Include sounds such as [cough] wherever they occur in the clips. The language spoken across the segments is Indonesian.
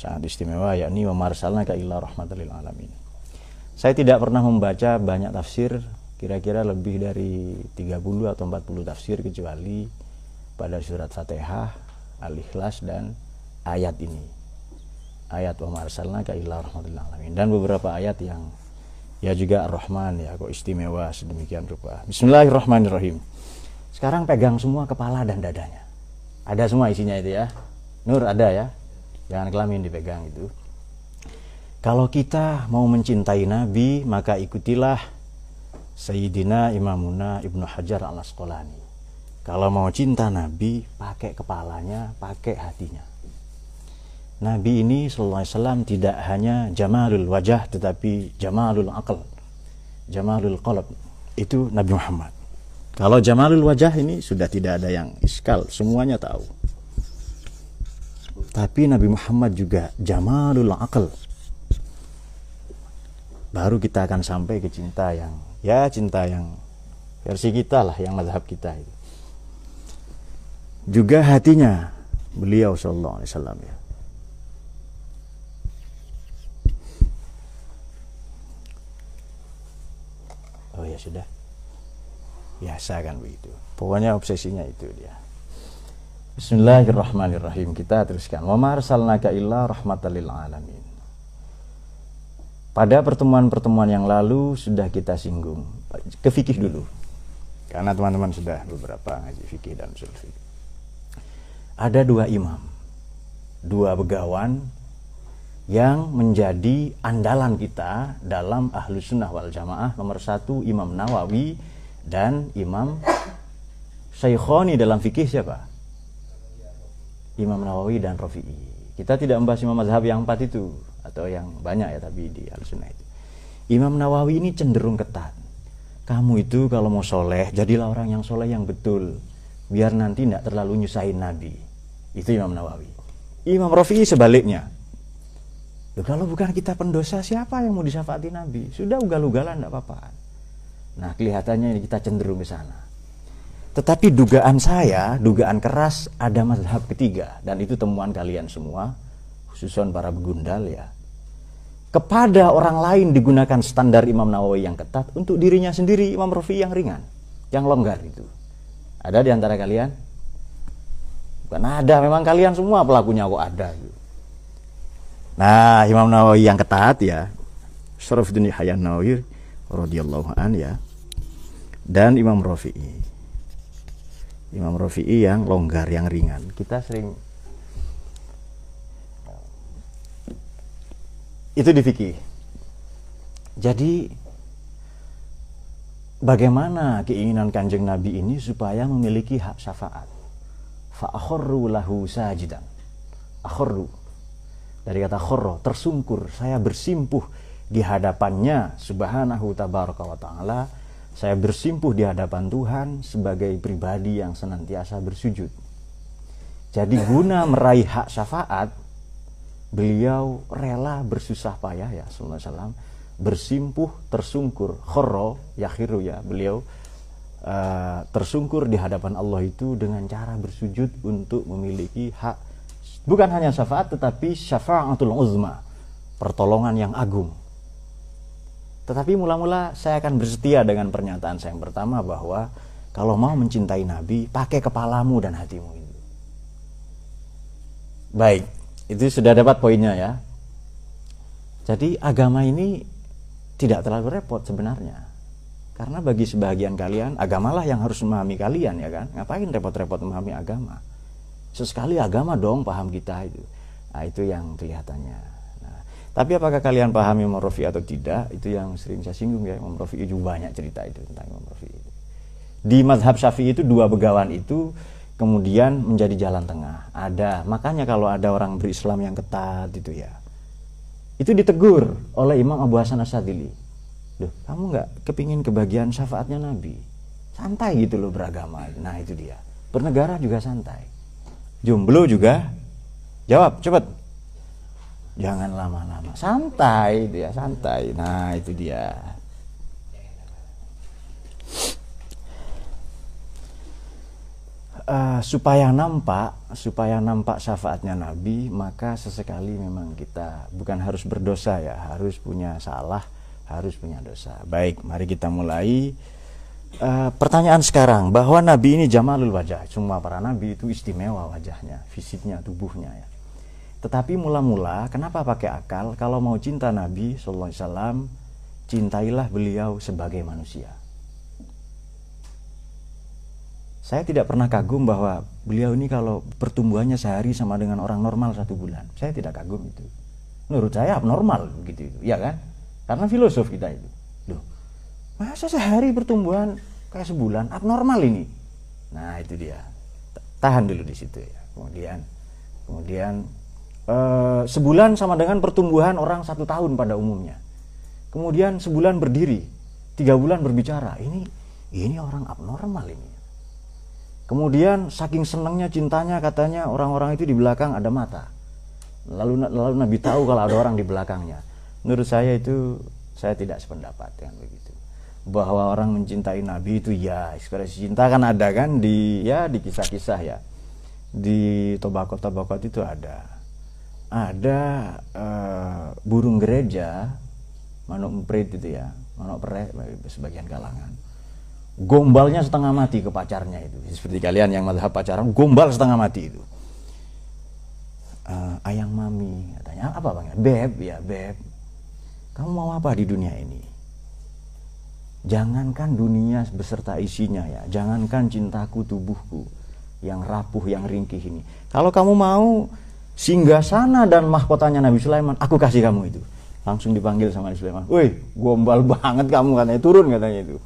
sangat istimewa yakni wa marsalnaka illa rahmatal lil alamin. Saya tidak pernah membaca banyak tafsir kira-kira lebih dari 30 atau 40 tafsir kecuali pada surat Fatihah, Al-Ikhlas dan ayat ini. Ayat wa marsalnaka illa rahmatal alamin dan beberapa ayat yang ya juga Ar-Rahman ya kok istimewa sedemikian rupa. Bismillahirrahmanirrahim. Sekarang pegang semua kepala dan dadanya. Ada semua isinya itu ya. Nur ada ya jangan kelamin dipegang itu kalau kita mau mencintai Nabi maka ikutilah Sayyidina Imamuna Ibnu Hajar al Asqalani kalau mau cinta Nabi pakai kepalanya pakai hatinya. Nabi ini Sallallahu Alaihi Wasallam tidak hanya jamalul wajah tetapi jamalul akal jamalul qalb. Itu Nabi Muhammad. Kalau jamalul wajah ini sudah tidak ada yang iskal semuanya tahu tapi Nabi Muhammad juga jamalul akal baru kita akan sampai ke cinta yang ya cinta yang versi kita lah yang mazhab kita itu. Juga hatinya beliau sallallahu alaihi wasallam ya. Oh ya sudah. Biasa kan begitu. Pokoknya obsesinya itu dia Bismillahirrahmanirrahim. Kita teruskan. Wa marsalnaka illa rahmatan alamin. Pada pertemuan-pertemuan yang lalu sudah kita singgung ke fikih dulu. Karena teman-teman sudah beberapa ngaji fikih dan usul. Ada dua imam, dua begawan yang menjadi andalan kita dalam ahlu sunnah wal jamaah nomor satu Imam Nawawi dan Imam Syaikhoni dalam fikih siapa? Imam Nawawi dan Rafi'i. Kita tidak membahas Imam Mazhab yang empat itu atau yang banyak ya tapi di Al-Sunnah itu. Imam Nawawi ini cenderung ketat. Kamu itu kalau mau soleh, jadilah orang yang soleh yang betul. Biar nanti tidak terlalu nyusahin Nabi. Itu Imam Nawawi. Imam Rafi'i sebaliknya. Loh, kalau bukan kita pendosa, siapa yang mau disafaati Nabi? Sudah ugal-ugalan, tidak apa-apa. Nah, kelihatannya kita cenderung ke sana. Tetapi dugaan saya, dugaan keras ada mazhab ketiga dan itu temuan kalian semua, khususnya para begundal ya. Kepada orang lain digunakan standar Imam Nawawi yang ketat, untuk dirinya sendiri Imam Rafi yang ringan, yang longgar itu. Ada di antara kalian? Bukan ada, memang kalian semua pelakunya kok ada. Nah, Imam Nawawi yang ketat ya, Syarafuddin Hayyan Nawawi radhiyallahu an ya. Dan Imam Rafi'i Imam Rafi'i yang longgar, yang ringan. Kita sering itu di fikih. Jadi bagaimana keinginan Kanjeng Nabi ini supaya memiliki hak syafaat? Fa'akhorru lahu sajidan. Akhorru. Dari kata khorro, tersungkur. Saya bersimpuh di hadapannya subhanahu wa ta'ala saya bersimpuh di hadapan Tuhan sebagai pribadi yang senantiasa bersujud. Jadi guna meraih hak syafaat, beliau rela bersusah payah ya Sallallahu bersimpuh tersungkur khoro yakhiru ya beliau uh, tersungkur di hadapan Allah itu dengan cara bersujud untuk memiliki hak bukan hanya syafaat tetapi syafaatul uzma pertolongan yang agung tetapi mula-mula saya akan bersetia dengan pernyataan saya yang pertama bahwa kalau mau mencintai Nabi, pakai kepalamu dan hatimu. Baik, itu sudah dapat poinnya ya. Jadi agama ini tidak terlalu repot sebenarnya. Karena bagi sebagian kalian, agamalah yang harus memahami kalian ya kan. Ngapain repot-repot memahami agama? Sesekali agama dong paham kita itu. Nah, itu yang kelihatannya. Tapi apakah kalian pahami Imam Rafi atau tidak? Itu yang sering saya singgung ya. Imam Rafi juga banyak cerita itu tentang Imam Rafi. Di madhab Syafi'i itu dua begawan itu kemudian menjadi jalan tengah. Ada. Makanya kalau ada orang berislam yang ketat itu ya. Itu ditegur oleh Imam Abu Hasan Asadili. Loh, kamu nggak kepingin kebagian syafaatnya Nabi? Santai gitu loh beragama. Nah itu dia. Bernegara juga santai. Jomblo juga. Jawab, cepat jangan lama-lama santai dia santai nah itu dia uh, supaya nampak, supaya nampak syafaatnya Nabi, maka sesekali memang kita bukan harus berdosa ya, harus punya salah, harus punya dosa. Baik, mari kita mulai. Uh, pertanyaan sekarang bahwa Nabi ini jamalul wajah, semua para Nabi itu istimewa wajahnya, fisiknya, tubuhnya ya. Tetapi mula-mula kenapa pakai akal? Kalau mau cinta Nabi Sallallahu Alaihi cintailah beliau sebagai manusia. Saya tidak pernah kagum bahwa beliau ini kalau pertumbuhannya sehari sama dengan orang normal satu bulan. Saya tidak kagum itu. Menurut saya abnormal begitu itu, ya kan? Karena filosof kita itu. Loh, masa sehari pertumbuhan kayak sebulan abnormal ini? Nah itu dia. Tahan dulu di situ ya. Kemudian, kemudian eh, sebulan sama dengan pertumbuhan orang satu tahun pada umumnya. Kemudian sebulan berdiri, tiga bulan berbicara. Ini ini orang abnormal ini. Kemudian saking senangnya cintanya katanya orang-orang itu di belakang ada mata. Lalu lalu Nabi tahu kalau ada orang di belakangnya. Menurut saya itu saya tidak sependapat dengan begitu. Bahwa orang mencintai Nabi itu ya ekspresi cinta kan ada kan di ya di kisah-kisah ya. Di tobakot-tobakot itu ada. Ada uh, burung gereja, manuk emprit itu ya, manuk perek sebagian kalangan. Gombalnya setengah mati ke pacarnya itu. Seperti kalian yang madhab pacaran gombal setengah mati itu. Uh, ayang mami katanya apa bang? Beb ya beb. Kamu mau apa di dunia ini? Jangankan dunia beserta isinya ya. Jangankan cintaku tubuhku yang rapuh yang ringkih ini. Kalau kamu mau singgah sana dan mahkotanya Nabi Sulaiman aku kasih kamu itu langsung dipanggil sama Nabi Sulaiman woi gombal [laughs] banget kamu katanya turun katanya itu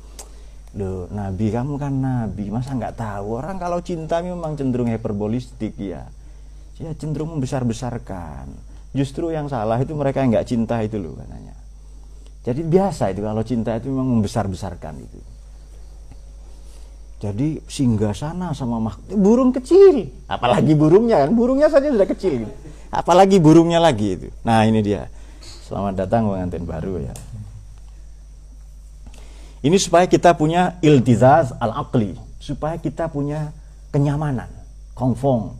Loh, Nabi kamu kan Nabi, masa nggak tahu? Orang kalau cinta memang cenderung hiperbolistik ya. Ya cenderung membesar-besarkan. Justru yang salah itu mereka yang nggak cinta itu loh katanya. Jadi biasa itu kalau cinta itu memang membesar-besarkan itu. Jadi singgah sana sama mak burung kecil, apalagi burungnya kan, burungnya saja sudah kecil gitu. Apalagi burungnya lagi itu. Nah, ini dia. Selamat datang pengantin baru ya. Ini supaya kita punya iltizaz al-aqli, supaya kita punya kenyamanan, komfort,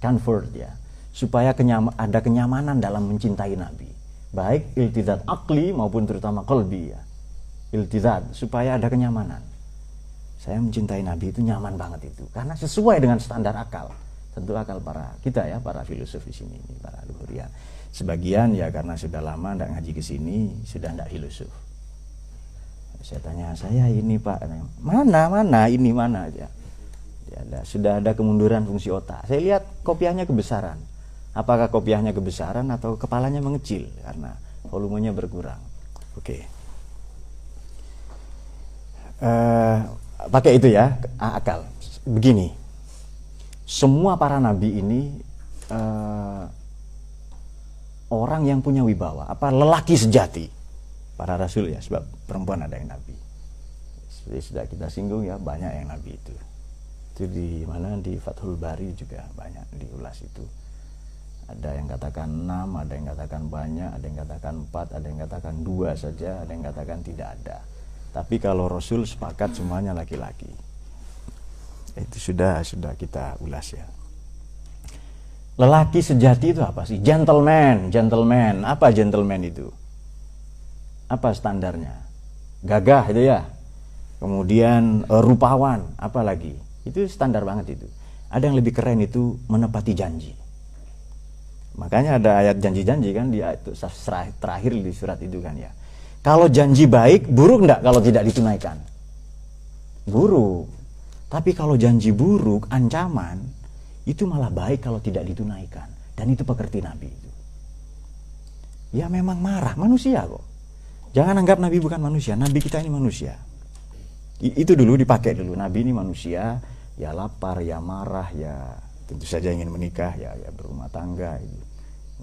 comfort ya. Supaya kenyam ada kenyamanan dalam mencintai Nabi. Baik iltizaz akli maupun terutama kolbi ya. Iltizaz supaya ada kenyamanan. Saya mencintai Nabi itu nyaman banget itu. Karena sesuai dengan standar akal. Tentu akal para kita ya, para filosof di sini, para luhurian. Sebagian ya karena sudah lama tidak ngaji ke sini, sudah tidak filosof. Saya tanya saya ini pak? Mana mana? Ini mana? Aja ya, ada, sudah ada kemunduran fungsi otak. Saya lihat kopiahnya kebesaran. Apakah kopiahnya kebesaran atau kepalanya mengecil? Karena volumenya berkurang. Oke. Okay. uh, eh, pakai itu ya akal. Begini semua para nabi ini uh, orang yang punya wibawa apa lelaki sejati para rasul ya sebab perempuan ada yang nabi. Seperti sudah kita singgung ya banyak yang nabi itu. Itu di mana? Di Fathul Bari juga banyak diulas itu. Ada yang katakan enam ada yang katakan banyak ada yang katakan empat ada yang katakan dua saja ada yang katakan tidak ada tapi kalau Rasul sepakat semuanya laki-laki itu sudah sudah kita ulas ya lelaki sejati itu apa sih gentleman gentleman apa gentleman itu apa standarnya? Gagah itu ya. Kemudian uh, rupawan, apa lagi? Itu standar banget itu. Ada yang lebih keren itu menepati janji. Makanya ada ayat janji-janji kan di ayat terakhir di surat itu kan ya. Kalau janji baik, buruk enggak kalau tidak ditunaikan? Buruk. Tapi kalau janji buruk, ancaman, itu malah baik kalau tidak ditunaikan. Dan itu pekerti Nabi itu. Ya memang marah, manusia kok. Jangan anggap Nabi bukan manusia. Nabi kita ini manusia. I, itu dulu dipakai dulu. Nabi ini manusia. Ya lapar, ya marah, ya tentu saja ingin menikah, ya ya berumah tangga. Itu.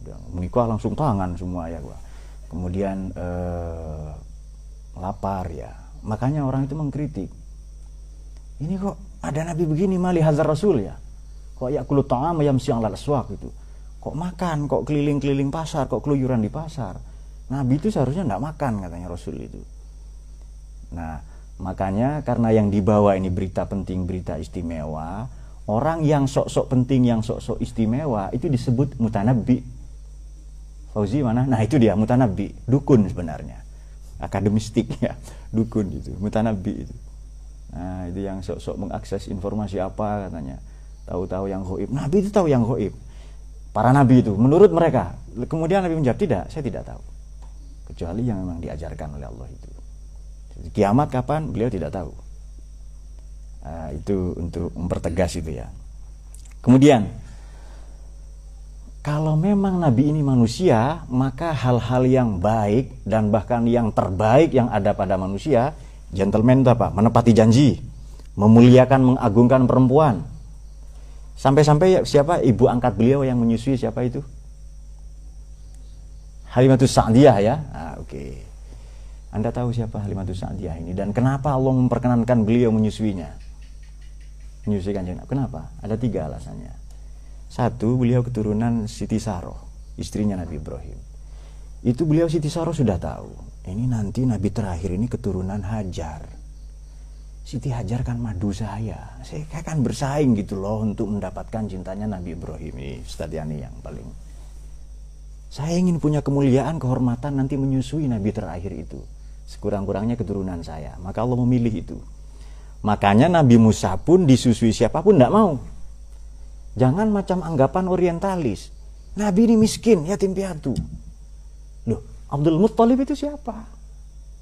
Udah, menikah langsung tangan semua ya gua. Kemudian eh, lapar ya. Makanya orang itu mengkritik. Ini kok ada Nabi begini mali hazar Rasul ya. Kok ya kulut ta'am ayam siang lalas itu. Kok makan, kok keliling-keliling pasar, kok keluyuran di pasar Nabi itu seharusnya tidak makan katanya Rasul itu. Nah, makanya karena yang dibawa ini berita penting, berita istimewa, orang yang sok-sok penting, yang sok-sok istimewa itu disebut mutanabbi. Fauzi mana? Nah itu dia mutanabbi, dukun sebenarnya, akademistik [laughs] ya, dukun itu, mutanabbi itu. Nah itu yang sok-sok mengakses informasi apa katanya, tahu-tahu yang goib. Nabi itu tahu yang goib. Para nabi itu, menurut mereka. Kemudian Nabi menjawab tidak, saya tidak tahu, kecuali yang memang diajarkan oleh Allah itu. Kiamat kapan? Beliau tidak tahu. Nah, itu untuk mempertegas itu ya. Kemudian kalau memang Nabi ini manusia, maka hal-hal yang baik dan bahkan yang terbaik yang ada pada manusia, gentleman itu apa? Menepati janji, memuliakan, mengagungkan perempuan. Sampai-sampai siapa ibu angkat beliau yang menyusui siapa itu? Halimatus Sa'diyah ya. Ah, oke. Okay. Anda tahu siapa Halimatus Sa'diyah ini dan kenapa Allah memperkenankan beliau menyusuinya? Menyusui kanjeng Kenapa? Ada tiga alasannya. Satu, beliau keturunan Siti Saroh, istrinya Nabi Ibrahim. Itu beliau Siti Saroh sudah tahu. Ini nanti Nabi terakhir ini keturunan Hajar. Siti Hajar kan madu saya. Saya kan bersaing gitu loh untuk mendapatkan cintanya Nabi Ibrahim. Ini Ustaz Yani yang paling. Saya ingin punya kemuliaan, kehormatan nanti menyusui Nabi terakhir itu. Sekurang-kurangnya keturunan saya. Maka Allah memilih itu. Makanya Nabi Musa pun disusui siapa pun tidak mau. Jangan macam anggapan orientalis. Nabi ini miskin, yatim piatu. Loh, Abdul Muttalib itu siapa?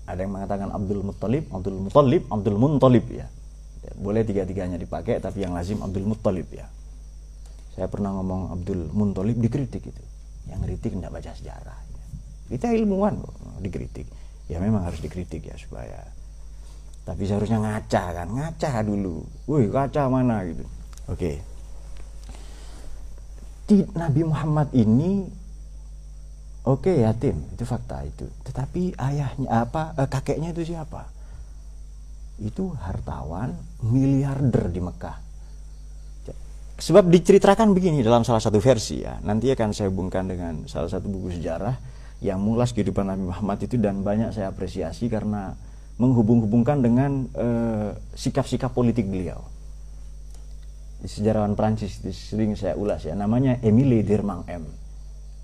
Ada yang mengatakan Abdul Muttalib, Abdul Muttalib, Abdul Muntalib ya. Boleh tiga-tiganya dipakai, tapi yang lazim Abdul Muttalib ya. Saya pernah ngomong Abdul Muntalib dikritik itu. Yang kritik tidak baca sejarah. Kita ilmuwan dikritik. Ya memang harus dikritik ya supaya. Tapi seharusnya ngaca kan, ngaca dulu. Wih, kaca mana gitu. Oke. Okay di Nabi Muhammad ini oke okay, yatim itu fakta itu. Tetapi ayahnya apa eh, kakeknya itu siapa? Itu hartawan miliarder di Mekah. Sebab diceritakan begini dalam salah satu versi ya. Nanti akan saya hubungkan dengan salah satu buku sejarah yang mulas kehidupan Nabi Muhammad itu dan banyak saya apresiasi karena menghubung-hubungkan dengan eh, sikap-sikap uh, politik beliau sejarawan Prancis sering saya ulas ya namanya Emile Dirmang M.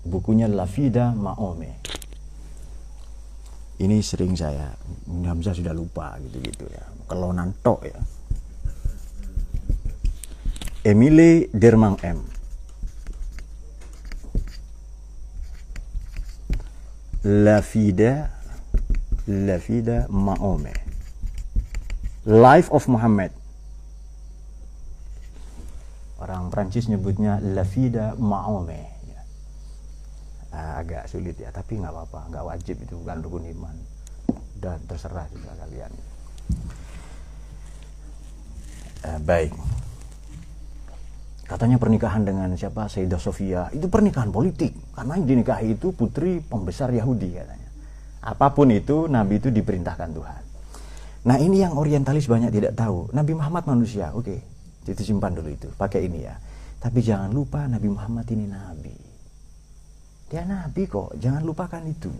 Bukunya La Vida Maome ini sering saya Hamzah sudah lupa gitu-gitu ya kelonan tok ya. Emile Dirmang M. La Vida La Vida Maome Life of Muhammad orang Prancis nyebutnya La Vida Maome ya. nah, agak sulit ya tapi nggak apa-apa nggak wajib itu bukan rukun iman. Dan terserah juga kalian. Uh, baik. Katanya pernikahan dengan siapa? Sayyidah Sofia. Itu pernikahan politik karena yang dinikahi itu putri pembesar Yahudi katanya. Apa pun itu Nabi itu diperintahkan Tuhan. Nah ini yang orientalis banyak tidak tahu. Nabi Muhammad manusia oke. okay itu simpan dulu itu, pakai ini ya. Tapi jangan lupa Nabi Muhammad ini nabi. Dia nabi kok, jangan lupakan itu.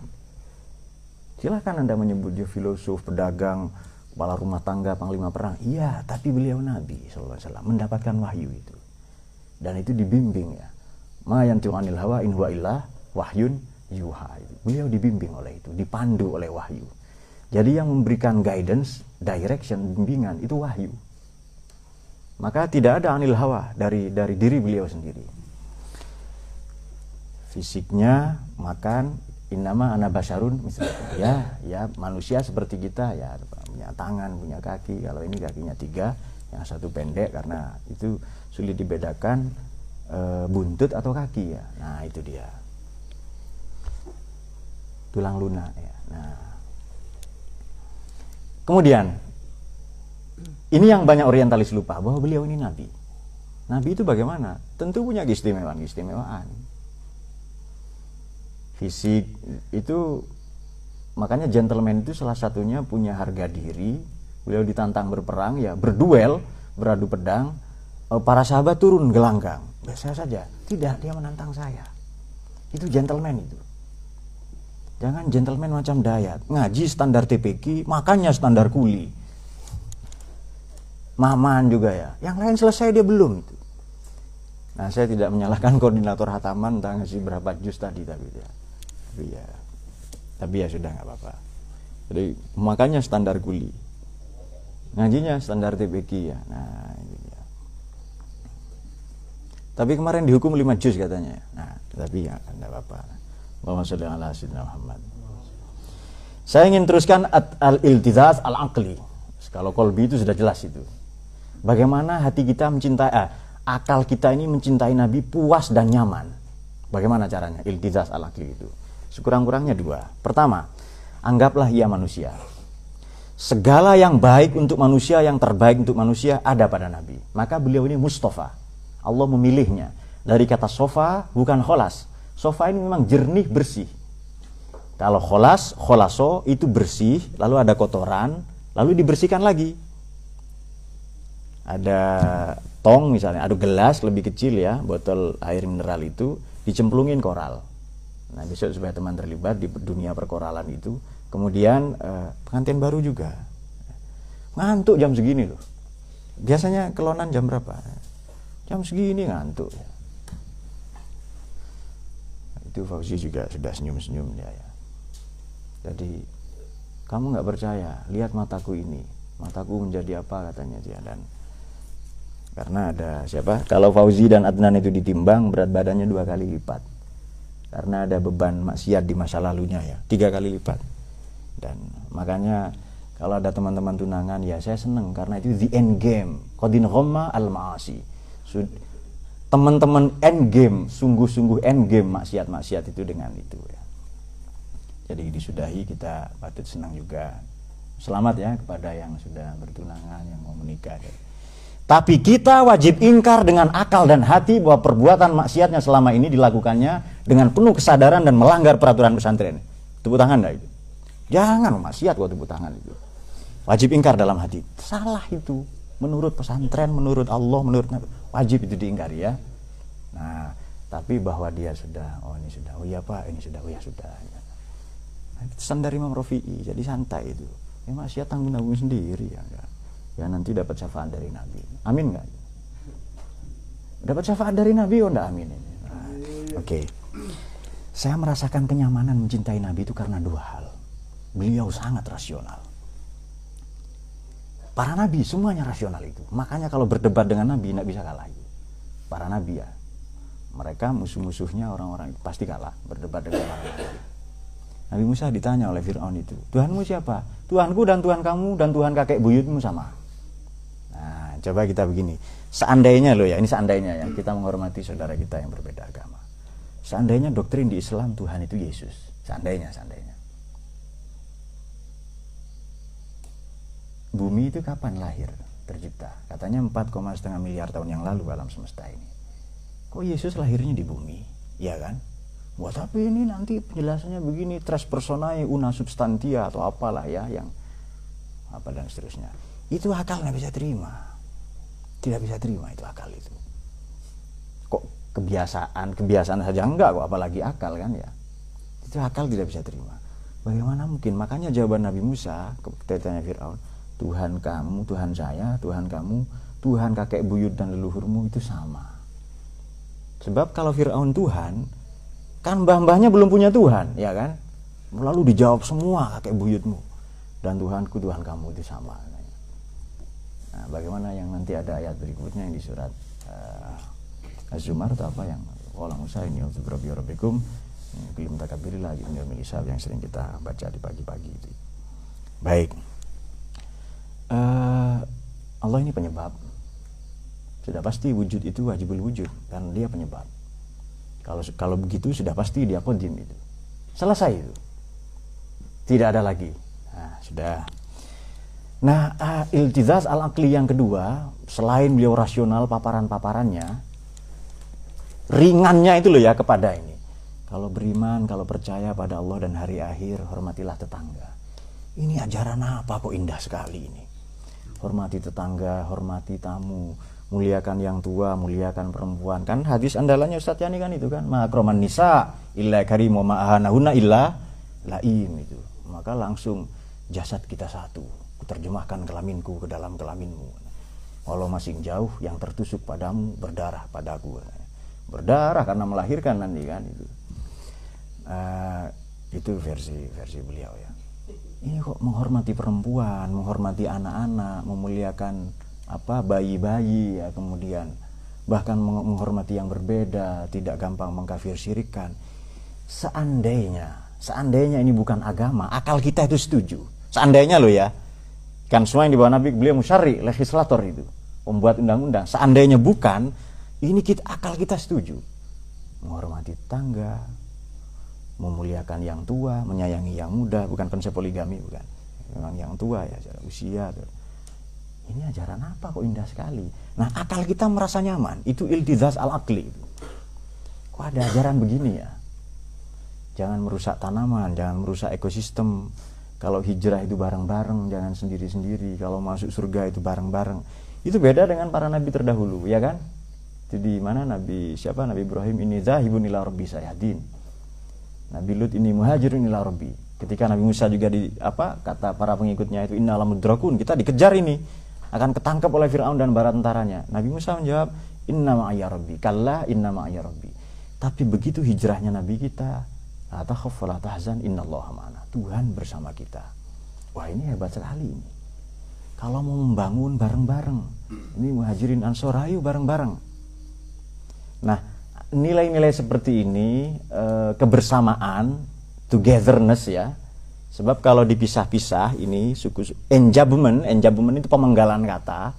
Silakan Anda menyebut dia filosof, pedagang, kepala rumah tangga, panglima perang. Iya, tapi beliau nabi wasallam mendapatkan wahyu itu. Dan itu dibimbing ya. Ma yantiqu anil hawa in huwa illah wahyun yuha. Beliau dibimbing oleh itu, dipandu oleh wahyu. Jadi yang memberikan guidance, direction, bimbingan itu wahyu maka tidak ada anil hawa dari dari diri beliau sendiri. Fisiknya makan inama anak basarun misalnya. Ya ya manusia seperti kita ya punya tangan punya kaki. Kalau ini kakinya tiga yang satu pendek karena itu sulit dibedakan e, buntut atau kaki ya. Nah itu dia. Tulang lunak ya. Nah. Kemudian ini yang banyak orientalis lupa bahwa beliau ini nabi. Nabi itu bagaimana? Tentu punya keistimewaan-keistimewaan. Fisik itu makanya gentleman itu salah satunya punya harga diri. Beliau ditantang berperang ya berduel, beradu pedang. Eh, para sahabat turun gelanggang. Biasa saja. Tidak, dia menantang saya. Itu gentleman itu. Jangan gentleman macam Dayat. Ngaji standar TPQ, makannya standar kuli Maman juga ya. Yang lain selesai dia belum itu. Nah, saya tidak menyalahkan [laughs] koordinator hataman entah ngasih berapa jus tadi tapi ya. Tapi ya, tapi ya sudah nggak apa-apa. Jadi makanya standar kuli. Ngajinya standar TPQ ya. Nah, ini dia. Tapi kemarin dihukum 5 juz katanya. Nah, tapi ya enggak apa-apa. Allahumma sholli ala sayyidina Muhammad. Saya ingin teruskan al-iltizaz al-aqli. Kalau kolbi itu sudah jelas itu. Bagaimana hati kita mencintai ah, akal kita ini mencintai Nabi puas dan nyaman. Bagaimana caranya? Iltizaz al-aqli itu. Sekurang-kurangnya dua. Pertama, anggaplah ia manusia. Segala yang baik untuk manusia, yang terbaik untuk manusia ada pada Nabi. Maka beliau ini Mustafa. Allah memilihnya. Dari kata sofa bukan kholas. Sofa ini memang jernih bersih. Kalau kholas, kholaso itu bersih, lalu ada kotoran, lalu dibersihkan lagi. Ada tong misalnya, ada gelas lebih kecil ya, botol air mineral itu dicemplungin koral. Nah besok supaya teman terlibat di dunia perkoralan itu, kemudian eh, pengantin baru juga ngantuk jam segini loh. Biasanya kelonan jam berapa? Jam segini ngantuk. Itu Fauzi juga sudah senyum-senyum ya, ya. Jadi kamu nggak percaya, lihat mataku ini, mataku menjadi apa katanya dia dan karena ada siapa? Kalau Fauzi dan Adnan itu ditimbang berat badannya dua kali lipat. Karena ada beban maksiat di masa lalunya ya, tiga kali lipat. Dan makanya kalau ada teman-teman tunangan ya saya seneng karena itu the end game. Qadin ghamma al maasi. Teman-teman end game, sungguh-sungguh end game maksiat-maksiat itu dengan itu ya. Jadi disudahi kita patut senang juga. Selamat ya kepada yang sudah bertunangan, yang mau menikah. Ya. Tapi kita wajib ingkar dengan akal dan hati bahwa perbuatan maksiatnya selama ini dilakukannya dengan penuh kesadaran dan melanggar peraturan pesantren. Tepuk tangan enggak itu? Jangan maksiat kok tepuk tangan itu. Wajib ingkar dalam hati. Salah itu. Menurut pesantren, menurut Allah, menurut Nabi. Wajib itu diingkari ya. Nah, tapi bahwa dia sudah, oh ini sudah, oh iya pak, ini sudah, oh ya sudah. Nah, itu standar Imam Rafi'i, jadi santai itu. Ya maksiat tanggung-tanggung sendiri ya ya nanti dapat syafaat dari Nabi. Amin nggak? Dapat syafaat dari Nabi oh enggak amin ini. Nah, Oke. Okay. Saya merasakan kenyamanan mencintai Nabi itu karena dua hal. Beliau sangat rasional. Para nabi semuanya rasional itu. Makanya kalau berdebat dengan nabi tidak bisa kalah. Para nabi ya. Mereka musuh-musuhnya orang-orang itu pasti kalah berdebat dengan nabi. Nabi Musa ditanya oleh Fir'aun itu, Tuhanmu siapa? Tuhanku dan Tuhan kamu dan Tuhan kakek buyutmu sama coba kita begini. Seandainya loh ya, ini seandainya ya, kita menghormati saudara kita yang berbeda agama. Seandainya doktrin di Islam Tuhan itu Yesus. Seandainya, seandainya. Bumi itu kapan lahir, tercipta? Katanya 4,5 miliar tahun yang lalu alam semesta ini. Kok Yesus lahirnya di bumi? Ya kan? Wah tapi ini nanti penjelasannya begini, tres personae una substantia atau apalah ya yang apa dan seterusnya. Itu akal nggak bisa terima. Tidak bisa terima itu akal itu. Kok kebiasaan kebiasaan saja enggak kok apalagi akal kan ya. Itu akal tidak bisa terima. Bagaimana mungkin? Makanya jawaban Nabi Musa ketika Fir'aun Tuhan kamu Tuhan saya Tuhan kamu Tuhan kakek buyut dan leluhurmu itu sama. Sebab kalau Fir'aun Tuhan kan mbah-mbahnya belum punya Tuhan ya kan? Lalu dijawab semua kakek buyutmu. Dan Tuhanku Tuhan kamu itu sama Nah, bagaimana yang nanti ada ayat berikutnya yang di surat uh, Az-Zumar atau apa yang Walang usah ini untuk rabbikum belum takabiri lagi milisab yang sering kita baca di pagi-pagi itu. Baik. Uh, Allah ini penyebab. Sudah pasti wujud itu wajibul wujud dan dia penyebab. Kalau kalau begitu sudah pasti dia kodim itu. Selesai itu. Tidak ada lagi. Nah, sudah Nah, uh, iltizaz al-aqli yang kedua, selain beliau rasional paparan-paparannya, ringannya itu loh ya kepada ini. Kalau beriman, kalau percaya pada Allah dan hari akhir, hormatilah tetangga. Ini ajaran apa kok indah sekali ini. Hormati tetangga, hormati tamu, muliakan yang tua, muliakan perempuan. Kan hadis andalannya Ustaz Yani kan itu kan, makroman nisa illa karimu ma'ahanahuna illa laim itu. Maka langsung jasad kita satu terjemahkan kelaminku ke dalam kelaminmu walau masih jauh yang tertusuk padamu berdarah padaku. Berdarah karena melahirkan nanti kan itu. Uh, itu versi versi beliau ya. Ini kok menghormati perempuan menghormati anak-anak memuliakan apa bayi-bayi ya kemudian. Bahkan menghormati yang berbeda tidak gampang mengkafir syirikan seandainya seandainya ini bukan agama akal kita itu setuju. Seandainya loh ya kan semua yang di bawah Nabi beliau musyari legislator itu. Pembuat undang-undang. Seandainya bukan ini kita akal kita setuju. Menghormati tangga memuliakan yang tua menyayangi yang muda bukan konsep poligami bukan. Memang yang tua ya usia tuh. ini ajaran apa kok indah sekali? Nah akal kita merasa nyaman. Itu iltizaz al akli kok ada ajaran begini ya? Jangan merusak tanaman jangan merusak ekosistem kalau hijrah itu bareng-bareng jangan sendiri-sendiri. Kalau masuk surga itu bareng-bareng. Itu beda dengan para nabi terdahulu ya kan? Itu di mana nabi siapa? Nabi Ibrahim ini zahibun ila rabbi sayadin nabi Lut ini muhajirun ila rabbi. Ketika nabi Musa juga di apa kata para pengikutnya itu inna lamudrakun. Kita dikejar ini akan ketangkap oleh Firaun dan para tentaranya. Nabi Musa menjawab inna ma'aya rabbi. Kalla inna ma'aya rabbi. Tapi begitu hijrahnya nabi kita la takhaf la tahzan innallaha ma'ana Tuhan bersama kita. Wah ini hebat sekali ini. Kalau mau membangun bareng-bareng, ini muhajirin ansor ayo bareng-bareng. Nah nilai-nilai seperti ini e, kebersamaan, togetherness ya. Sebab kalau dipisah-pisah ini suku enjabment, enjabment itu pemenggalan kata.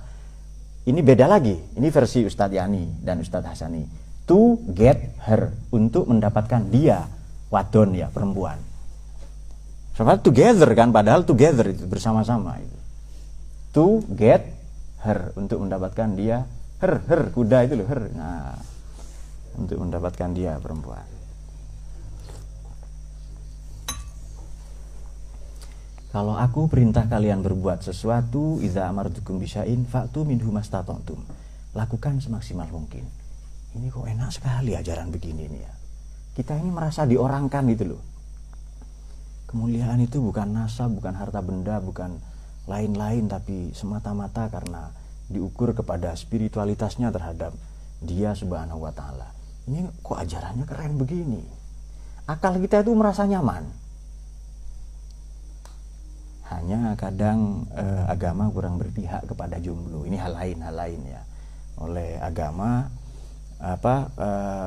Ini beda lagi. Ini versi Ustadz Yani dan Ustadz Hasani. To get her untuk mendapatkan dia wadon ya perempuan Sama together kan, padahal together itu bersama-sama itu. To get her untuk mendapatkan dia her her kuda itu loh her. Nah, untuk mendapatkan dia perempuan. Kalau aku perintah kalian berbuat sesuatu, idza amartukum bisya'in fa'tu minhu mastata'tum. Lakukan semaksimal mungkin. Ini kok enak sekali ajaran begini nih ya. Kita ini merasa diorangkan gitu loh Kemuliaan itu bukan nasab, bukan harta benda, bukan lain-lain, tapi semata-mata karena diukur kepada spiritualitasnya terhadap dia subhanahu wa ta'ala. Ini kok ajarannya keren begini. Akal kita itu merasa nyaman. Hanya kadang eh, agama kurang berpihak kepada jomblo. Ini hal lain, hal lain ya. Oleh agama apa eh,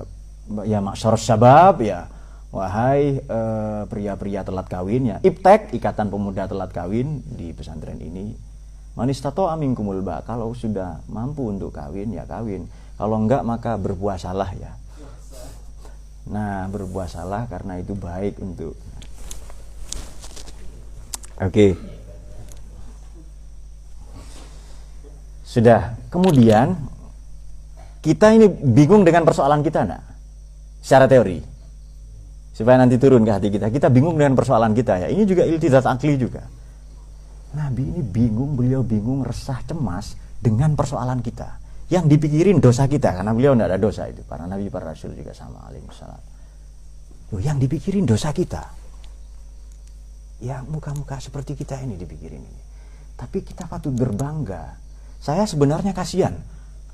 ya maksar sabab ya Wahai uh, pria-pria telat kawin ya, iptek ikatan pemuda telat kawin di pesantren ini. Manis tato amin kumulba. Kalau sudah mampu untuk kawin ya kawin. Kalau enggak maka berpuasalah ya. Nah berpuasalah karena itu baik untuk. Oke. Okay. Sudah. Kemudian kita ini bingung dengan persoalan kita nak. Secara teori supaya nanti turun ke hati kita. Kita bingung dengan persoalan kita ya. Ini juga iltizat akli juga. Nabi ini bingung, beliau bingung, resah, cemas dengan persoalan kita. Yang dipikirin dosa kita karena beliau tidak ada dosa itu. Para nabi, para rasul juga sama alaihissalam. Loh, yang dipikirin dosa kita. Ya muka-muka seperti kita ini dipikirin ini. Tapi kita patut berbangga. Saya sebenarnya kasihan.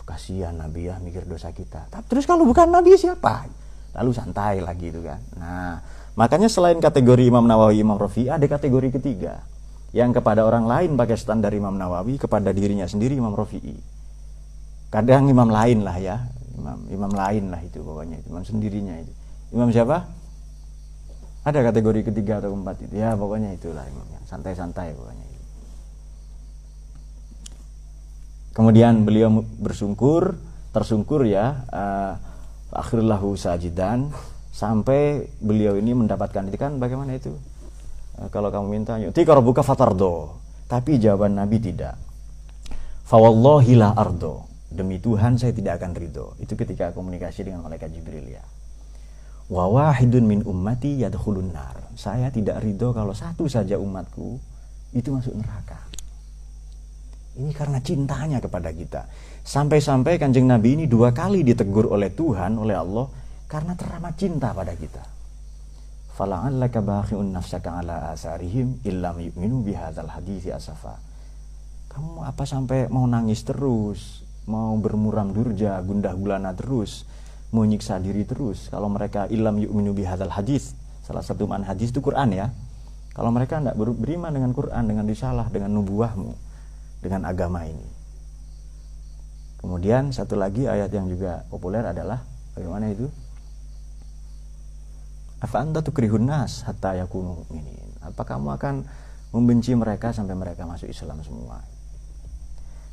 Kasihan Nabi ya mikir dosa kita. Tapi terus kalau bukan Nabi siapa? Lalu santai lagi itu kan. Nah, makanya selain kategori Imam Nawawi, Imam Rafi, ada kategori ketiga yang kepada orang lain pakai standar Imam Nawawi, kepada dirinya sendiri Imam Rafi'i. Kadang imam lain lah ya, imam imam lain lah itu pokoknya imam sendirinya itu. Imam siapa? Ada kategori ketiga atau keempat itu ya pokoknya itulah imamnya santai-santai pokoknya. Itu. Kemudian beliau bersungkur, tersungkur ya. Uh, akhirlahu sajidan. Sampai beliau ini mendapatkan itu kan bagaimana itu? E, kalau kamu minta yutika rabbuka fatardo. Tapi jawaban Nabi tidak. Fawallahi la ardo. Demi Tuhan saya tidak akan ridho. Itu ketika komunikasi dengan malaikat Jibril ya. Wa wahidun min ummati yadkhulun nar. Saya tidak ridho kalau satu saja umatku itu masuk neraka ini karena cintanya kepada kita. Sampai-sampai kanjeng Nabi ini dua kali ditegur oleh Tuhan, oleh Allah, karena teramat cinta pada kita. Fala'allaka bakhi'un nafsaka ala asarihim illam yu'minu bihadzal hadithi asafa. kamu apa sampai mau nangis terus mau bermuram durja gundah gulana terus mau nyiksa diri terus kalau mereka ilam yu'minu bihadzal hadis salah satu man hadis itu Quran ya kalau mereka tidak beriman dengan Quran dengan risalah dengan nubuahmu dengan agama ini. Kemudian satu lagi ayat yang juga populer adalah bagaimana itu? Anda tukrihun nas hatta yakunu mu'minin. Apa kamu akan membenci mereka sampai mereka masuk Islam semua?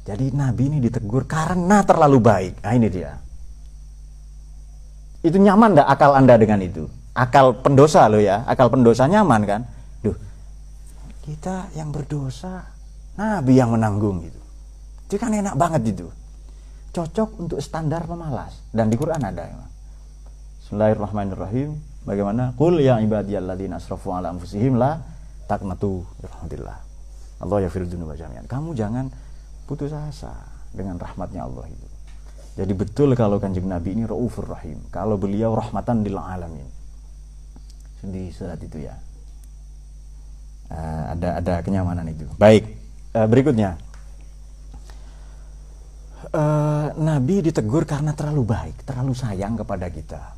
Jadi Nabi ini ditegur karena terlalu baik. Nah ini dia. Itu nyaman enggak akal anda dengan itu? Akal pendosa loh ya. Akal pendosa nyaman kan? Duh kita yang berdosa Nabi yang menanggung gitu itu kan enak banget itu cocok untuk standar pemalas dan di Quran ada ya Bismillahirrahmanirrahim Bagaimana? Qul ya ibadiyalladzina asrafu ala anfusihim la taqnatu rahmatillah. Allah yaghfiru dzunuba jami'an. Kamu jangan putus asa dengan rahmatnya Allah itu. Jadi betul kalau kanjeng Nabi ini raufur rahim. Kalau beliau rahmatan lil alamin. Di surat itu ya. Uh, ada ada kenyamanan itu. Baik. Uh, berikutnya. Uh, Nabi ditegur karena terlalu baik, terlalu sayang kepada kita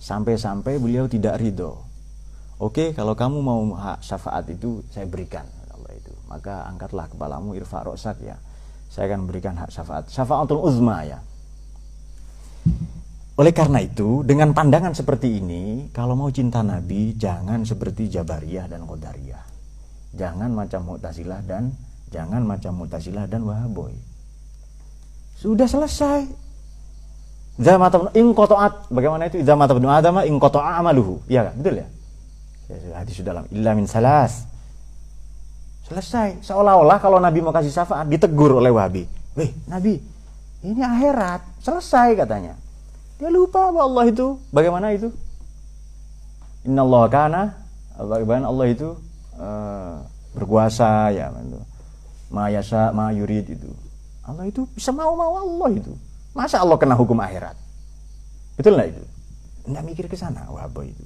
sampai-sampai beliau tidak ridho. Oke, kalau kamu mau hak syafaat itu saya berikan Allah itu. Maka angkatlah kepalamu irfa rosak ya. Saya akan berikan hak syafaat. Syafaatul uzma ya. Oleh karena itu, dengan pandangan seperti ini, kalau mau cinta Nabi, jangan seperti Jabariyah dan Qadariyah. Jangan macam Mu'tazilah dan jangan macam Mu'tazilah dan Wahaboy. Sudah selesai. Idza mata in qata'at bagaimana itu idza mata ibnu adam in qata'a amaluhu. Iya kan? Betul ya? Hadis dalam illa min salas. Selesai. Seolah-olah kalau Nabi mau kasih syafaat ditegur oleh Wahabi. Weh, Nabi, ini akhirat. Selesai katanya. Dia lupa bahwa Allah itu bagaimana itu? Inna Allah kana bagaimana Allah itu uh, berkuasa ya itu. Ma yasa ma yurid itu. Allah itu bisa mau-mau Allah itu. Masa Allah kena hukum akhirat? Betul nggak itu? Nggak mikir ke sana, wabah itu.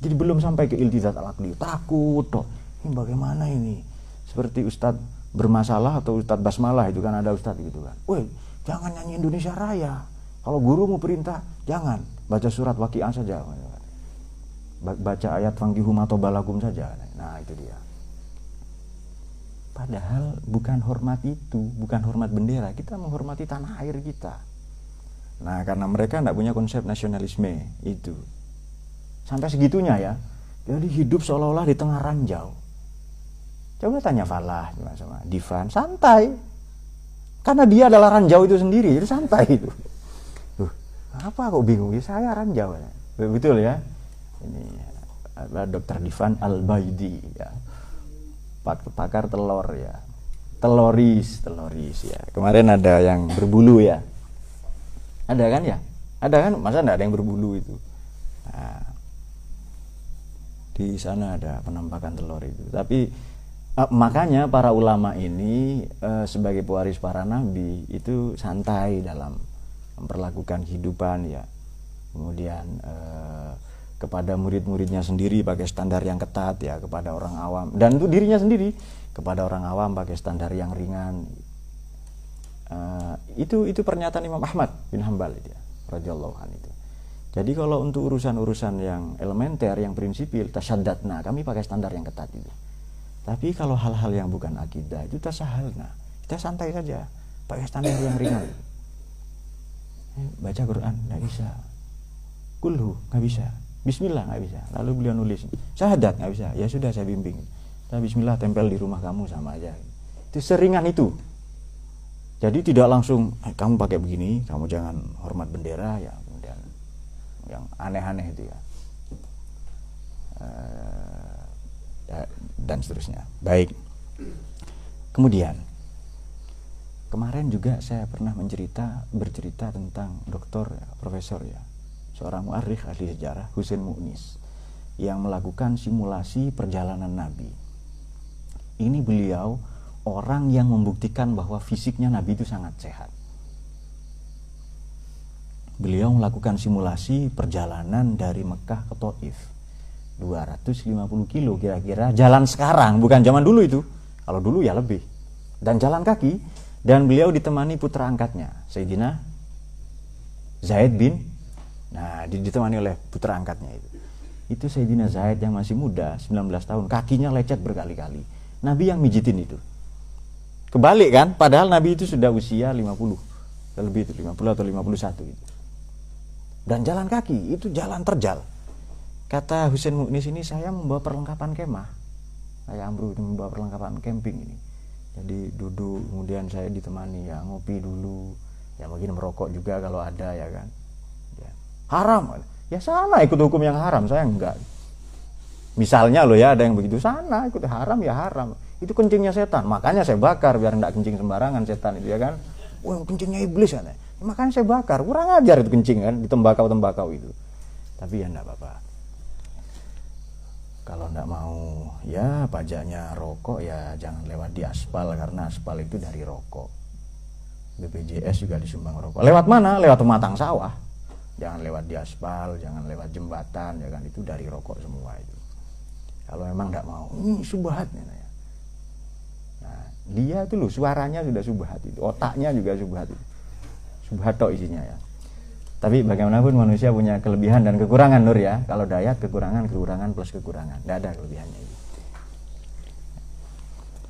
Jadi belum sampai ke iltizat al takut toh. Ini bagaimana ini? Seperti Ustadz bermasalah atau Ustadz basmalah itu kan ada Ustadz gitu kan. Woi, jangan nyanyi Indonesia Raya. Kalau guru mau perintah, jangan baca surat waqiah saja. Baca ayat fangihum atau balakum saja. Nah, itu dia. Padahal bukan hormat itu, bukan hormat bendera, kita menghormati tanah air kita. Nah, karena mereka tidak punya konsep nasionalisme itu. Sampai segitunya ya. Jadi hidup seolah-olah di tengah ranjau. Coba tanya Falah sama Divan, santai. Karena dia adalah ranjau itu sendiri, jadi santai itu. Tuh, apa kok bingung? Ya, saya ranjau. Betul ya. Ini Dr. Divan Al-Baidi ya pakar telur ya. Teloris teloris ya. Kemarin ada yang berbulu ya. Ada kan ya? Ada kan? Masa enggak ada yang berbulu itu? Nah, di sana ada penampakan telur itu. Tapi uh, makanya para ulama ini uh, sebagai pewaris para nabi itu santai dalam memperlakukan kehidupan ya. Kemudian uh, kepada murid-muridnya sendiri pakai standar yang ketat ya kepada orang awam. Dan itu dirinya sendiri kepada orang awam pakai standar yang ringan. Uh, itu itu pernyataan Imam Ahmad bin Hambal itu ya radhiyallahu itu. Jadi kalau untuk urusan-urusan yang elementer yang prinsipil tasyadatna kami pakai standar yang ketat itu. Tapi kalau hal-hal yang bukan akidah itu tasahalna. Kita santai saja pakai standar yang ringan. Eh, baca Quran nggak bisa. Kulhu nggak bisa Bismillah nggak bisa. Lalu beliau nulis syahadat nggak bisa. Ya sudah saya bimbing. Saya Bismillah tempel di rumah kamu sama aja. Itu seringan itu. Jadi tidak langsung eh, kamu pakai begini, kamu jangan hormat bendera ya kemudian yang aneh-aneh itu ya. Uh, dan seterusnya. Baik. Kemudian kemarin juga saya pernah mencerita bercerita tentang dokter ya, profesor ya seorang muarikh ahli sejarah Husain Mu'nis yang melakukan simulasi perjalanan Nabi. Ini beliau orang yang membuktikan bahwa fisiknya Nabi itu sangat sehat. Beliau melakukan simulasi perjalanan dari Mekah ke Taif. 250 kilo kira-kira jalan sekarang, bukan zaman dulu itu. Kalau dulu ya lebih. dan jalan kaki dan beliau ditemani putra angkatnya Sayyidina Zaid bin nah ditemani oleh putra angkatnya itu. Itu Sayyidina Zaid yang masih muda 19 tahun. Kakinya lecet berkali-kali. Nabi yang mijitin itu. Kebalik kan? Padahal Nabi itu sudah usia 50 lebih itu 50 atau 51 itu. Dan jalan kaki itu jalan terjal. Kata Husain Muknis ini saya membawa perlengkapan kemah. Saya Amru membawa perlengkapan camping ini. Jadi duduk kemudian saya ditemani ya ngopi dulu. Ya mungkin merokok juga kalau ada ya kan. Haram. Ya sana ikut hukum yang haram saya enggak. Misalnya loh ya ada yang begitu sana ikut haram ya haram. Itu kencingnya setan makanya saya bakar biar enggak kencing sembarangan setan itu ya kan. Wah kencingnya iblis ya, makanya saya bakar kurang ajar itu kencing kan di tembakau tembakau itu. Tapi ya enggak apa-apa. Kalau enggak mau ya pajaknya rokok ya jangan lewat di aspal karena aspal itu dari rokok. BPJS juga disumbang rokok. Lewat mana? Lewat pematang sawah jangan lewat di aspal jangan lewat jembatan ya kan? Itu dari rokok semua itu. Kalau memang tidak mau ini subhat ya. nah dia itu loh suaranya sudah subhat itu. Otaknya juga subhat itu. Subhat tok isinya ya. Tapi bagaimanapun manusia punya kelebihan dan kekurangan nur ya. Kalau dayat kekurangan kekurangan plus kekurangan. Tidak ada kelebihannya itu.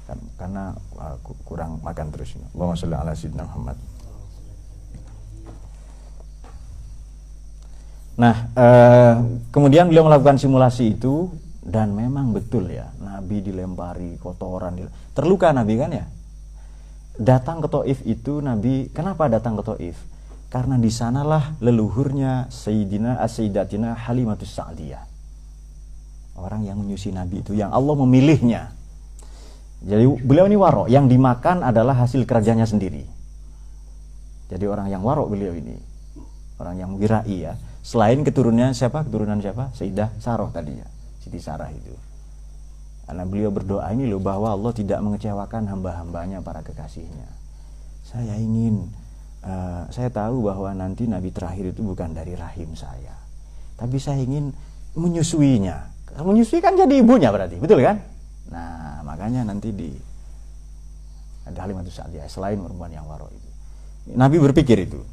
Kan, karena uh, kurang makan terus. Allahumma sholli ala sayyidina Muhammad Nah, eh, kemudian beliau melakukan simulasi itu dan memang betul ya, Nabi dilempari kotoran, terluka Nabi kan ya. Datang ke Taif itu Nabi, kenapa datang ke Taif? Karena di sanalah leluhurnya Sayyidina As-Sayyidatina Halimatus Sa'diyah. Orang yang menyusui Nabi itu, yang Allah memilihnya. Jadi beliau ini warok, yang dimakan adalah hasil kerjanya sendiri. Jadi orang yang warok beliau ini, orang yang wirai ya Selain keturunannya siapa? Keturunan siapa? Sayyidah Saroh tadi ya. Siti Sarah itu. Karena beliau berdoa ini loh bahwa Allah tidak mengecewakan hamba-hambanya para kekasihnya. Saya ingin, uh, saya tahu bahwa nanti Nabi terakhir itu bukan dari rahim saya. Tapi saya ingin menyusuinya. Menyusui kan jadi ibunya berarti, betul kan? Nah, makanya nanti di ada Halimatus Sa'diyah selain perempuan yang waro itu. Nabi berpikir itu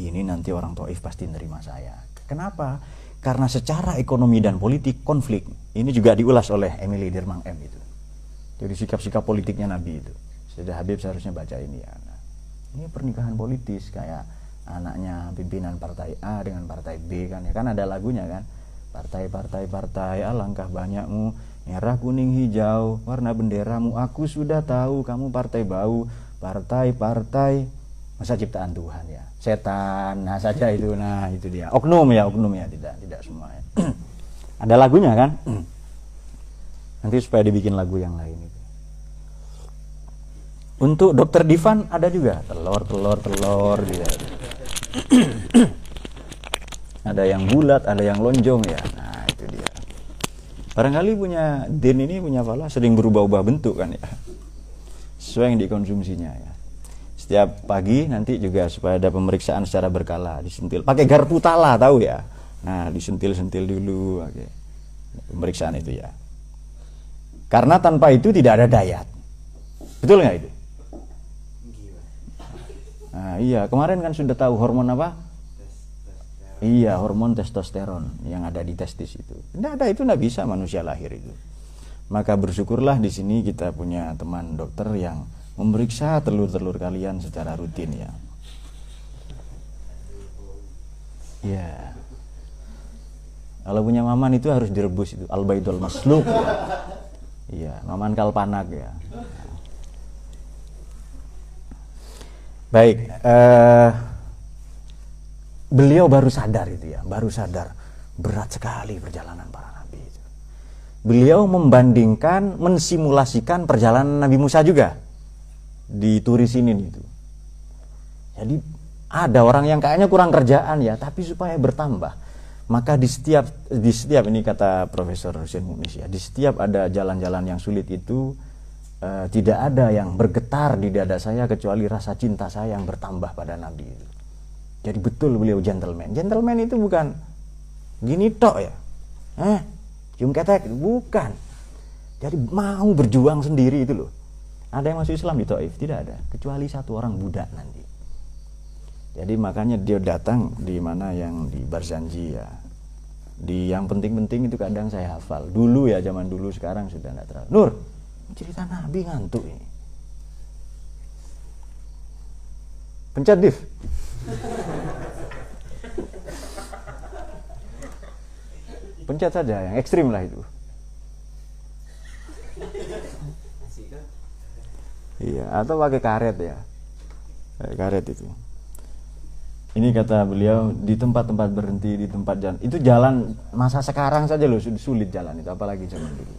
ini nanti orang Taif pasti nerima saya. Kenapa? Karena secara ekonomi dan politik konflik ini juga diulas oleh Emily Dirmang M itu. Jadi sikap-sikap politiknya Nabi itu. Sudah Habib seharusnya baca ini ya. Nah, ini pernikahan politis kayak anaknya pimpinan partai A dengan partai B kan ya kan ada lagunya kan partai-partai partai alangkah banyakmu merah kuning hijau warna benderamu aku sudah tahu kamu partai bau partai-partai masa ciptaan Tuhan ya. Setan nah saja itu. Nah itu dia. Oknum ya oknum ya. Tidak tidak semua ya. [clears throat] ada lagunya kan? [clears throat] Nanti supaya dibikin lagu yang lain itu. Untuk dokter Divan ada juga? Telur telur telur dia [clears throat] ada yang bulat ada yang lonjong ya. Nah itu dia. Barangkali punya din ini punya fala sering berubah-ubah bentuk kan ya. Sesuai yang dikonsumsinya ya setiap pagi nanti juga supaya ada pemeriksaan secara berkala disentil. Pakai garpu tala tahu ya? Nah disentil-sentil dulu pemeriksaan itu ya. Karena tanpa itu tidak ada dayat. Betul nggak itu? Nah iya. Kemarin kan sudah tahu hormon apa? Iya hormon testosteron yang ada di testis itu. Tidak ada itu tidak bisa manusia lahir itu. Maka bersyukurlah di sini kita punya teman dokter yang memeriksa telur-telur kalian secara rutin ya. Ya. Kalau punya maman itu harus direbus itu albaidul masluk ya. Iya, maman kalpanak ya. Baik, eh, beliau baru sadar itu ya, baru sadar berat sekali perjalanan para nabi itu. Beliau membandingkan, mensimulasikan perjalanan Nabi Musa juga diturisinin itu. Jadi ada orang yang kayaknya kurang kerjaan ya, tapi supaya bertambah. Maka di setiap di setiap ini kata Profesor Hussein Munis ya, di setiap ada jalan-jalan yang sulit itu uh, tidak ada yang bergetar di dada saya kecuali rasa cinta saya yang bertambah pada Nabi itu. Jadi betul beliau gentleman. Gentleman itu bukan gini tok ya. Eh, cium ketek bukan. Jadi mau berjuang sendiri itu loh Ada yang masuk Islam di Taif? Tidak ada, kecuali satu orang budak nanti. Jadi makanya dia datang di mana yang di Barzanji ya. Di yang penting-penting itu kadang saya hafal. Dulu ya zaman dulu sekarang sudah tidak terlalu. Nur, cerita Nabi ngantuk ini. Pencet div. Pencet saja yang ekstrim lah itu. Iya, atau pakai karet ya. Pakai karet itu. Ini kata beliau di tempat-tempat berhenti di tempat jalan. Itu jalan masa sekarang saja loh sulit jalan itu apalagi zaman dulu.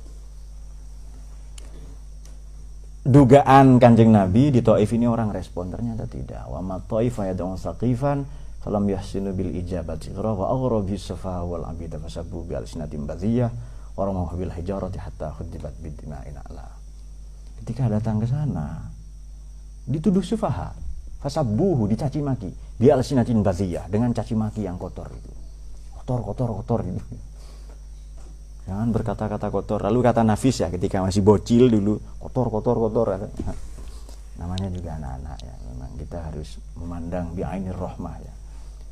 Dugaan Kanjeng Nabi di Taif ini orang respon ternyata tidak. Wa ma taifa yad'un saqifan falam yahsinu bil ijabati wa aghrabi safa wal abida fasabu bi alsinatim badhiyah wa ramahu bil hijarati hatta khudibat bidima'in ala. Ketika datang ke sana dituduh sufaha fasabuhu dicaci maki. Di alsinatin baziyah dengan caci maki yang kotor itu. Kotor kotor kotor itu jangan berkata-kata kotor. Lalu kata nafis ya ketika masih bocil dulu kotor kotor kotor. Namanya juga anak-anak ya memang kita harus memandang bi'ainir rohmah ya.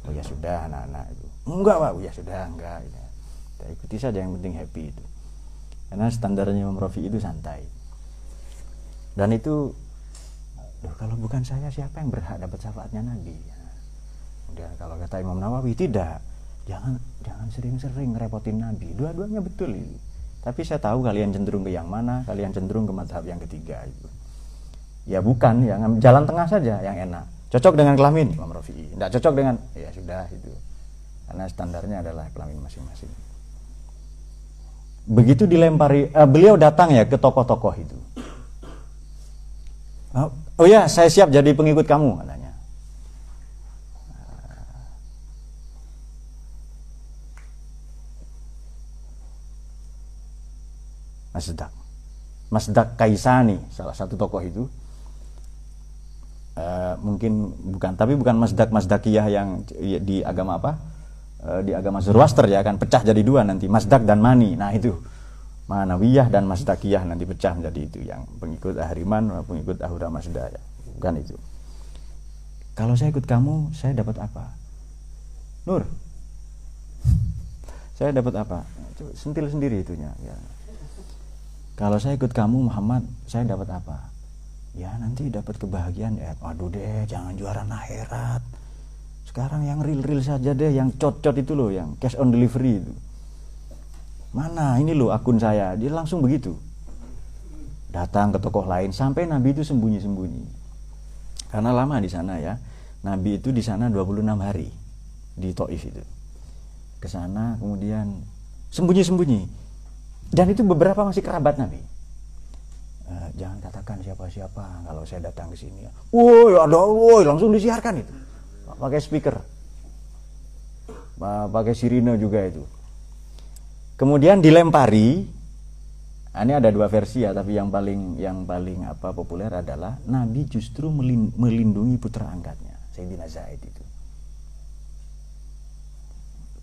Oh ya sudah anak-anak itu. Enggak pak. Ya sudah enggak. Ya. kita ikuti saja yang penting happy itu. Karena standarnya Imam itu santai dan itu Loh, kalau bukan saya siapa yang berhak dapat syafaatnya Nabi? Kemudian kalau kata Imam Nawawi tidak, jangan jangan sering-sering repotin Nabi. Dua-duanya betul itu. Tapi saya tahu kalian cenderung ke yang mana, kalian cenderung ke madhab yang ketiga itu. Ya bukan, ya jalan tengah saja yang enak. Cocok dengan kelamin Imam Rafi'i, tidak cocok dengan ya sudah itu. Karena standarnya adalah kelamin masing-masing. Begitu dilempari, uh, beliau datang ya ke tokoh-tokoh itu. Oh, oh ya, saya siap jadi pengikut kamu katanya. Masdak. Masdak Kaisani, salah satu tokoh itu. Uh, mungkin bukan, tapi bukan Masdak Masdakiyah yang di agama apa? Uh, di agama Zoroaster ya kan pecah jadi dua nanti Masdak dan Mani. Nah itu Manawiyah dan Masdakiyah nanti pecah menjadi itu yang pengikut Ahriman pengikut Ahura Mazda ya. bukan itu. Kalau saya ikut kamu saya dapat apa? Nur. [laughs] Saya dapat apa? Sentil sendiri itunya ya. Kalau saya ikut kamu Muhammad saya dapat apa? Ya nanti dapat kebahagiaan ya. Aduh deh jangan juara akhirat. Sekarang yang real-real saja deh yang cot-cot itu loh yang cash on delivery itu mana? Ini loh akun saya. Dia langsung begitu. Datang ke tokoh lain sampai Nabi itu sembunyi-sembunyi. Karena lama di sana ya. Nabi itu di sana 26 hari. Di Taif itu. Ke sana kemudian sembunyi-sembunyi. Dan itu beberapa masih kerabat Nabi. E, jangan katakan siapa-siapa kalau saya datang ke sini. Woi ada woi langsung disiarkan itu. Pakai speaker. Pakai sirine juga itu Kemudian dilempari. Nah, ini ada dua versi ya, tapi yang paling yang paling apa populer adalah Nabi justru melindungi putra angkatnya, Sayyidina Zaid itu.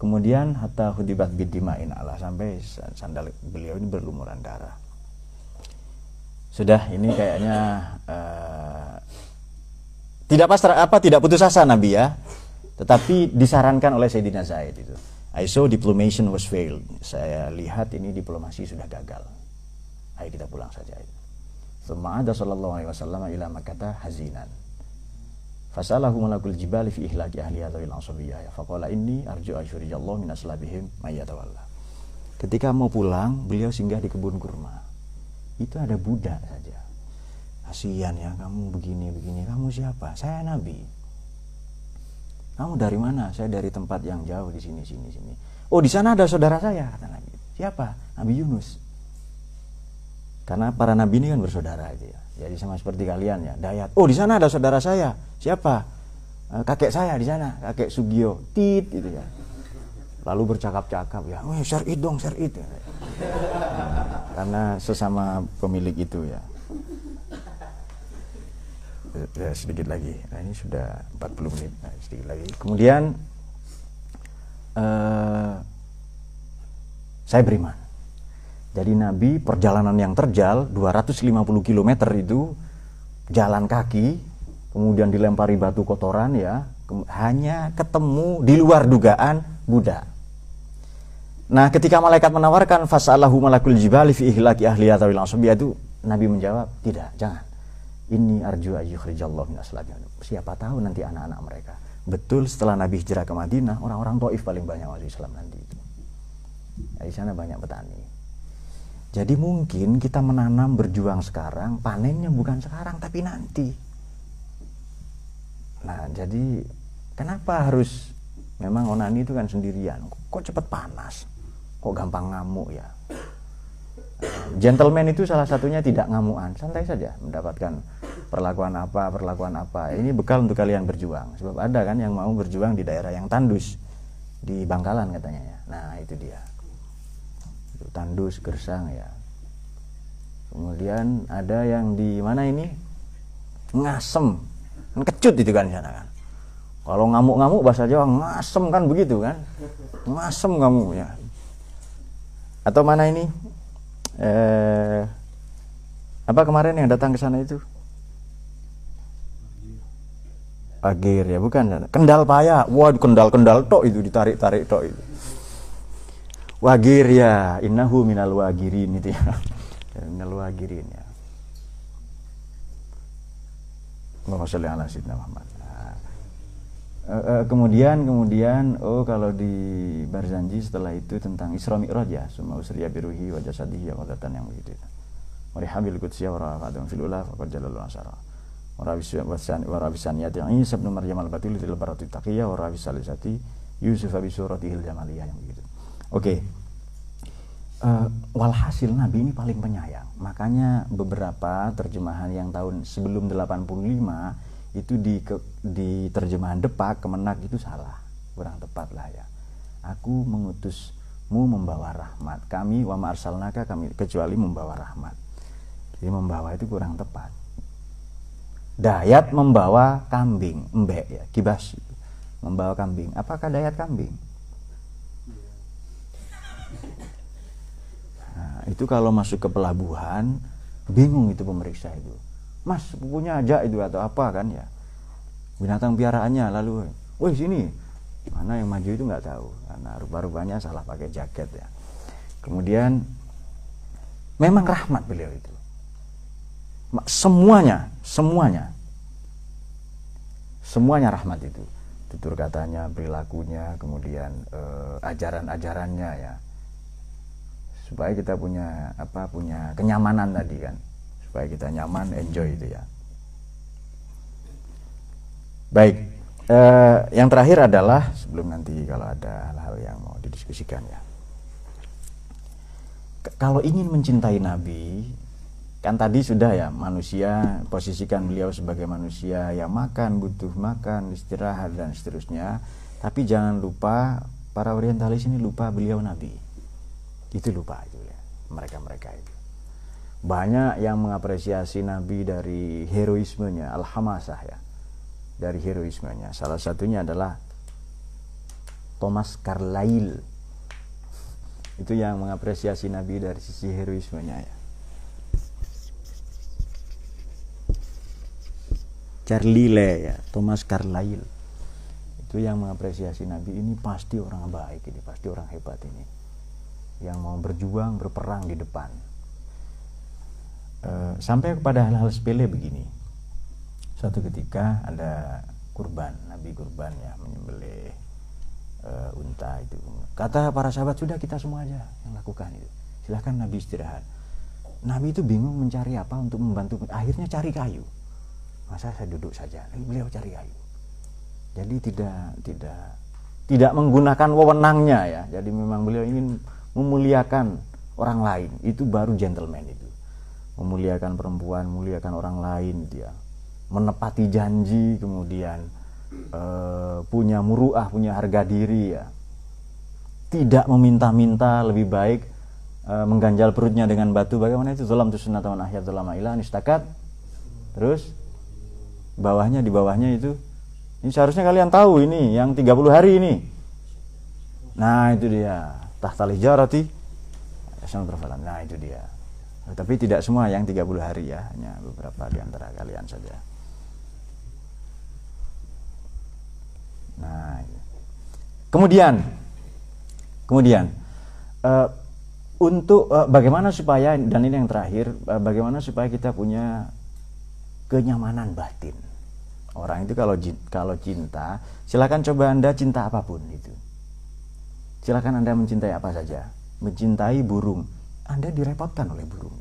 Kemudian hatta hudibat bidimain Allah sampai sandal beliau ini berlumuran darah. Sudah ini kayaknya uh, tidak pas apa tidak putus asa Nabi ya, tetapi disarankan oleh Sayyidina Zaid itu. I saw diplomation was failed. Saya lihat ini diplomasi sudah gagal. Ayo kita pulang saja. ada sallallahu alaihi wasallam ila makata hazinan. Fasalahu malakul jibali fi ihlaki ahli hadhil ansabiyah. Faqala inni arju asyurijallah min aslabihim mayyatawalla. Ketika mau pulang, beliau singgah di kebun kurma. Itu ada budak saja. Kasihan ya kamu begini begini. Kamu siapa? Saya nabi kamu dari mana? Saya dari tempat yang jauh di sini, sini, sini. Oh, di sana ada saudara saya, kata Nabi. Siapa? Nabi Yunus. Karena para nabi ini kan bersaudara aja ya. Jadi sama seperti kalian ya, Dayat. Oh, di sana ada saudara saya. Siapa? Eh, kakek saya di sana, kakek Sugio. Tit itu ya. Lalu bercakap-cakap ya, "Weh, share it dong, share it." Karena sesama pemilik itu ya ya, sedikit lagi. Nah ini sudah 40 menit. Nah, sedikit lagi. Kemudian uh, saya beriman. Jadi Nabi perjalanan yang terjal 250 km itu jalan kaki, kemudian dilempari batu kotoran ya, hanya ketemu di luar dugaan Buddha. Nah, ketika malaikat menawarkan fasalahu malakul jibali fi ihlaki ahli atau itu Nabi menjawab, "Tidak, jangan. Ini arju ayyukhrijallahu min aslabi." Siapa tahu nanti anak-anak mereka. Betul setelah Nabi hijrah ke Madinah, orang-orang Taif paling banyak masuk Islam nanti itu. Nah, di sana banyak petani. Jadi mungkin kita menanam berjuang sekarang, panennya bukan sekarang tapi nanti. Nah, jadi kenapa harus memang onani itu kan sendirian? Kok cepat panas? Kok gampang ngamuk ya? Gentleman itu salah satunya tidak ngamuan, santai saja mendapatkan perlakuan apa, perlakuan apa. Ini bekal untuk kalian berjuang. Sebab ada kan yang mau berjuang di daerah yang tandus di Bangkalan katanya ya. Nah, itu dia. Tandus gersang ya. Kemudian ada yang di mana ini? Ngasem. Kan kecut itu kan sana kan. Kalau ngamuk-ngamuk bahasa Jawa ngasem kan begitu kan. Ngasem ya. Atau mana ini eh, apa kemarin yang datang ke sana itu? Agir ya bukan. Kendal payah wah kendal kendal tok itu ditarik tarik tok itu. Wagir ya. Innahu minal wagirin itu ya. [laughs] Minal wagirin ya. Allahumma sholli ala sayyidina Muhammad uh, kemudian kemudian oh kalau di Barzanji setelah itu tentang Isra Mi'raj ya summa usriya biruhi wa jasadihi ya wadatan yang begitu wa rihamil qudsiyya wa rafa'atun fil ula faqad jalal asara. Wa rabisan yati Isa ibn Maryam al-batil fil barati taqiyya wa rabisalisati Yusuf bi suratihil jamaliyah yang begitu. Oke. Okay uh, walhasil Nabi ini paling penyayang. Makanya beberapa terjemahan yang tahun sebelum 85 itu di ke, di terjemahan Depak Kemenak itu salah. Kurang tepat lah ya. Aku mengutusmu membawa rahmat. Kami wa ma'arsalnaka kami kecuali membawa rahmat. Jadi membawa itu kurang tepat. Dayat membawa kambing, embek ya, kibas. Membawa kambing. Apakah dayat kambing? itu kalau masuk ke pelabuhan bingung itu pemeriksa itu mas punya aja itu atau apa kan ya. Binatang piaraannya lalu woi sini. Mana yang maju itu nggak tahu. Karena rupa-rupanya salah pakai jaket ya. Kemudian memang rahmat beliau itu. Semuanya semuanya. Semuanya rahmat itu. Tutur katanya perilakunya kemudian eh, ajaran-ajarannya ya. Supaya kita punya apa punya kenyamanan tadi kan supaya kita nyaman enjoy itu ya. Baik eh, yang terakhir adalah sebelum nanti kalau ada hal-hal yang mau didiskusikan ya. Kalau ingin mencintai Nabi kan tadi sudah ya manusia posisikan beliau sebagai manusia yang makan butuh makan istirahat dan seterusnya. Tapi jangan lupa para orientalis ini lupa beliau Nabi. Itu lupa itu ya mereka-mereka itu banyak yang mengapresiasi Nabi dari heroismenya alhamasah ya. Dari heroismenya. Salah satunya adalah Thomas Carlyle. Itu yang mengapresiasi Nabi dari sisi heroismenya ya. Carlyle ya Thomas Carlyle. Itu yang mengapresiasi Nabi. Ini pasti orang baik ini pasti orang hebat ini. Yang mau berjuang berperang di depan e, sampai kepada hal-hal sepele begini. Suatu ketika ada kurban nabi kurban ya menyembelih e, unta itu. Kata para sahabat sudah kita semua aja yang lakukan itu. Silahkan nabi istirahat. Nabi itu bingung mencari apa untuk membantu. Akhirnya cari kayu. Masa saya duduk saja? Beliau cari kayu. Jadi tidak tidak tidak menggunakan wewenangnya ya. Jadi memang beliau ingin memuliakan orang lain. Itu baru gentleman itu memuliakan perempuan memuliakan orang lain dia menepati janji kemudian uh, punya muruah punya harga diri ya. Tidak meminta-minta lebih baik uh, mengganjal perutnya dengan batu. Bagaimana itu? Dalam sunnah taman akhir dalam ilah istakat terus bawahnya di bawahnya itu ini seharusnya kalian tahu ini yang 30 hari ini. Nah itu dia. Tahta lijarati. Nah itu dia Tapi tidak semua yang 30 hari ya, hanya beberapa di antara kalian saja. Nah, iya. kemudian, kemudian uh, untuk uh, bagaimana supaya dan ini yang terakhir, uh, bagaimana supaya kita punya kenyamanan batin. Orang itu kalau kalau cinta, silakan coba anda cinta apa pun itu. Silakan anda mencintai apa saja, mencintai burung, anda direpotkan oleh burung.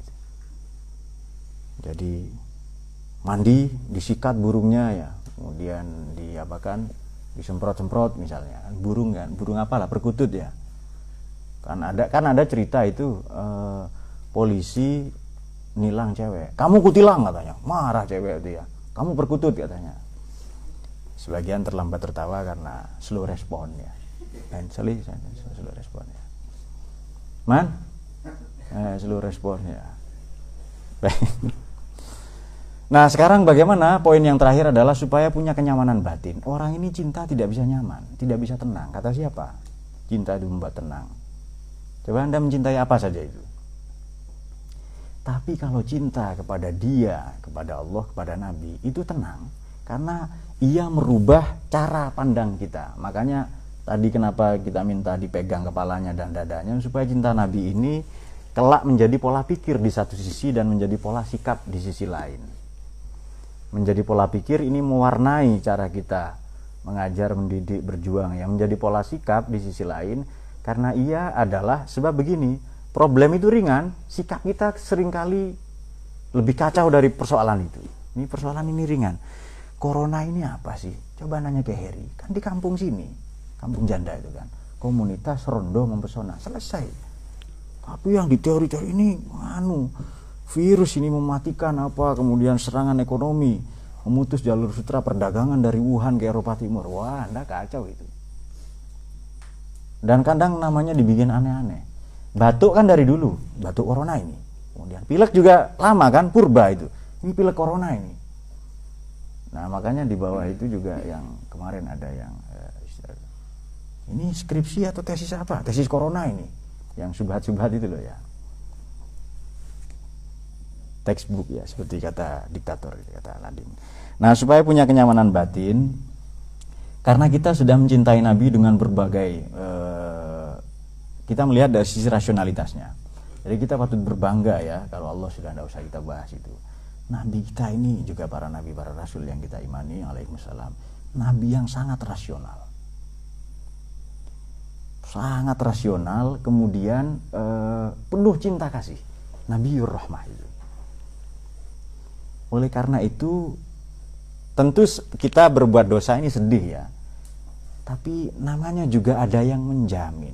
Jadi mandi, disikat burungnya ya, kemudian diapakan? Disemprot-semprot misalnya. Burung kan? Burung apalah? Perkutut ya. Kan ada kan ada cerita itu eh, polisi nilang cewek. Kamu kutilang katanya. Marah cewek itu ya. Kamu perkutut katanya. Sebagian terlambat tertawa karena slow respon ya. Dan slow respon ya. Man eh, slow respon ya [laughs] Nah sekarang bagaimana poin yang terakhir adalah supaya punya kenyamanan batin. Orang ini cinta tidak bisa nyaman, tidak bisa tenang. Kata siapa? Cinta itu membuat tenang. Coba anda mencintai apa saja itu. Tapi kalau cinta kepada dia, kepada Allah, kepada Nabi, itu tenang. Karena ia merubah cara pandang kita. Makanya tadi kenapa kita minta dipegang kepalanya dan dadanya, supaya cinta Nabi ini kelak menjadi pola pikir di satu sisi dan menjadi pola sikap di sisi lain. Menjadi pola pikir ini mewarnai cara kita mengajar, mendidik, berjuang. Yang menjadi pola sikap di sisi lain karena ia adalah sebab begini problem itu ringan sikap kita sering kali lebih kacau dari persoalan itu. Ini persoalan ini ringan. Corona ini apa sih? Coba nanya ke Heri. Kan di kampung sini kampung janda itu kan. Komunitas rondo mempesona. Selesai tapi yang di teori-teori ini anu virus ini mematikan apa kemudian serangan ekonomi memutus jalur sutra perdagangan dari Wuhan ke Eropa Timur. Wah anda kacau itu. Dan kadang namanya dibikin aneh-aneh. Batuk kan dari dulu batuk corona ini. Kemudian pilek juga lama kan purba itu. Ini pilek corona ini. Nah makanya di bawah itu juga yang kemarin ada yang eh, ini skripsi atau tesis apa? Tesis corona ini yang subhat-subhat itu loh ya textbook ya seperti kata diktator kata Aladin. Nah supaya punya kenyamanan batin karena kita sudah mencintai Nabi dengan berbagai eh, kita melihat dari sisi rasionalitasnya. Jadi kita patut berbangga ya kalau Allah sudah tidak usah kita bahas itu. Nabi kita ini juga para nabi para rasul yang kita imani alaihissalam nabi yang sangat rasional sangat rasional kemudian eh, penuh cinta kasih Nabi Rahmah itu oleh karena itu tentu kita berbuat dosa ini sedih ya. Tapi namanya juga ada yang menjamin.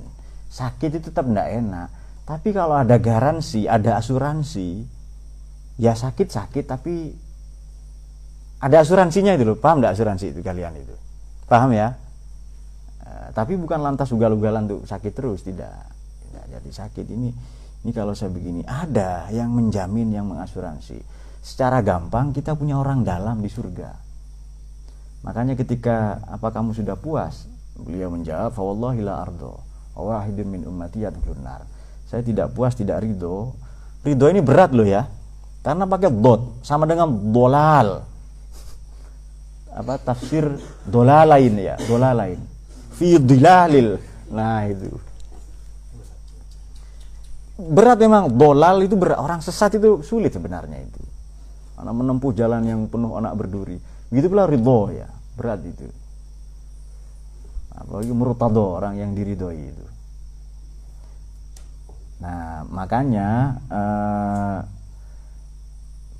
Sakit itu tetap tidak enak. Tapi kalau ada garansi, ada asuransi, ya sakit-sakit tapi ada asuransinya itu loh. Paham tidak asuransi itu kalian itu? Paham ya? Tapi bukan lantas ugal-ugalan untuk sakit terus, tidak. tidak. Jadi sakit ini, ini kalau saya begini, ada yang menjamin, yang mengasuransi secara gampang kita punya orang dalam di surga. Makanya ketika apa kamu sudah puas? Beliau menjawab, "Fawallahi la ardo, wahidun min ummati yadkhulun Saya tidak puas, tidak ridho. Ridho ini berat loh ya. Karena pakai dot sama dengan dolal. Apa tafsir dolal lain ya, dolal lain. Fi dilalil. Nah, itu. Berat memang. Dolal itu berat orang sesat itu sulit sebenarnya itu. Anak menempuh jalan yang penuh anak berduri. Begitu pula ridho ya. Berat itu. Apalagi murtado orang yang diridhoi itu. Nah makanya eh,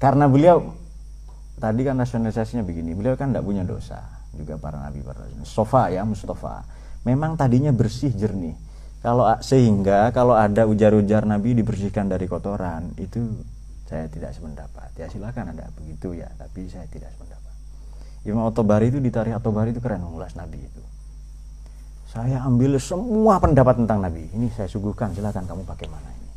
karena beliau tadi kan rasionalisasinya begini beliau kan tidak punya dosa juga para nabi para nabi sofa ya Mustafa. Memang tadinya bersih jernih. Kalau sehingga kalau ada ujar-ujar nabi dibersihkan dari kotoran itu saya tidak sependapat. Ya silakan ada begitu ya. Tapi saya tidak sependapat. Imam Otobari itu di tarikh Otobari itu keren mengulas Nabi itu. Saya ambil semua pendapat tentang Nabi. Ini saya suguhkan silakan kamu pakai mana ini.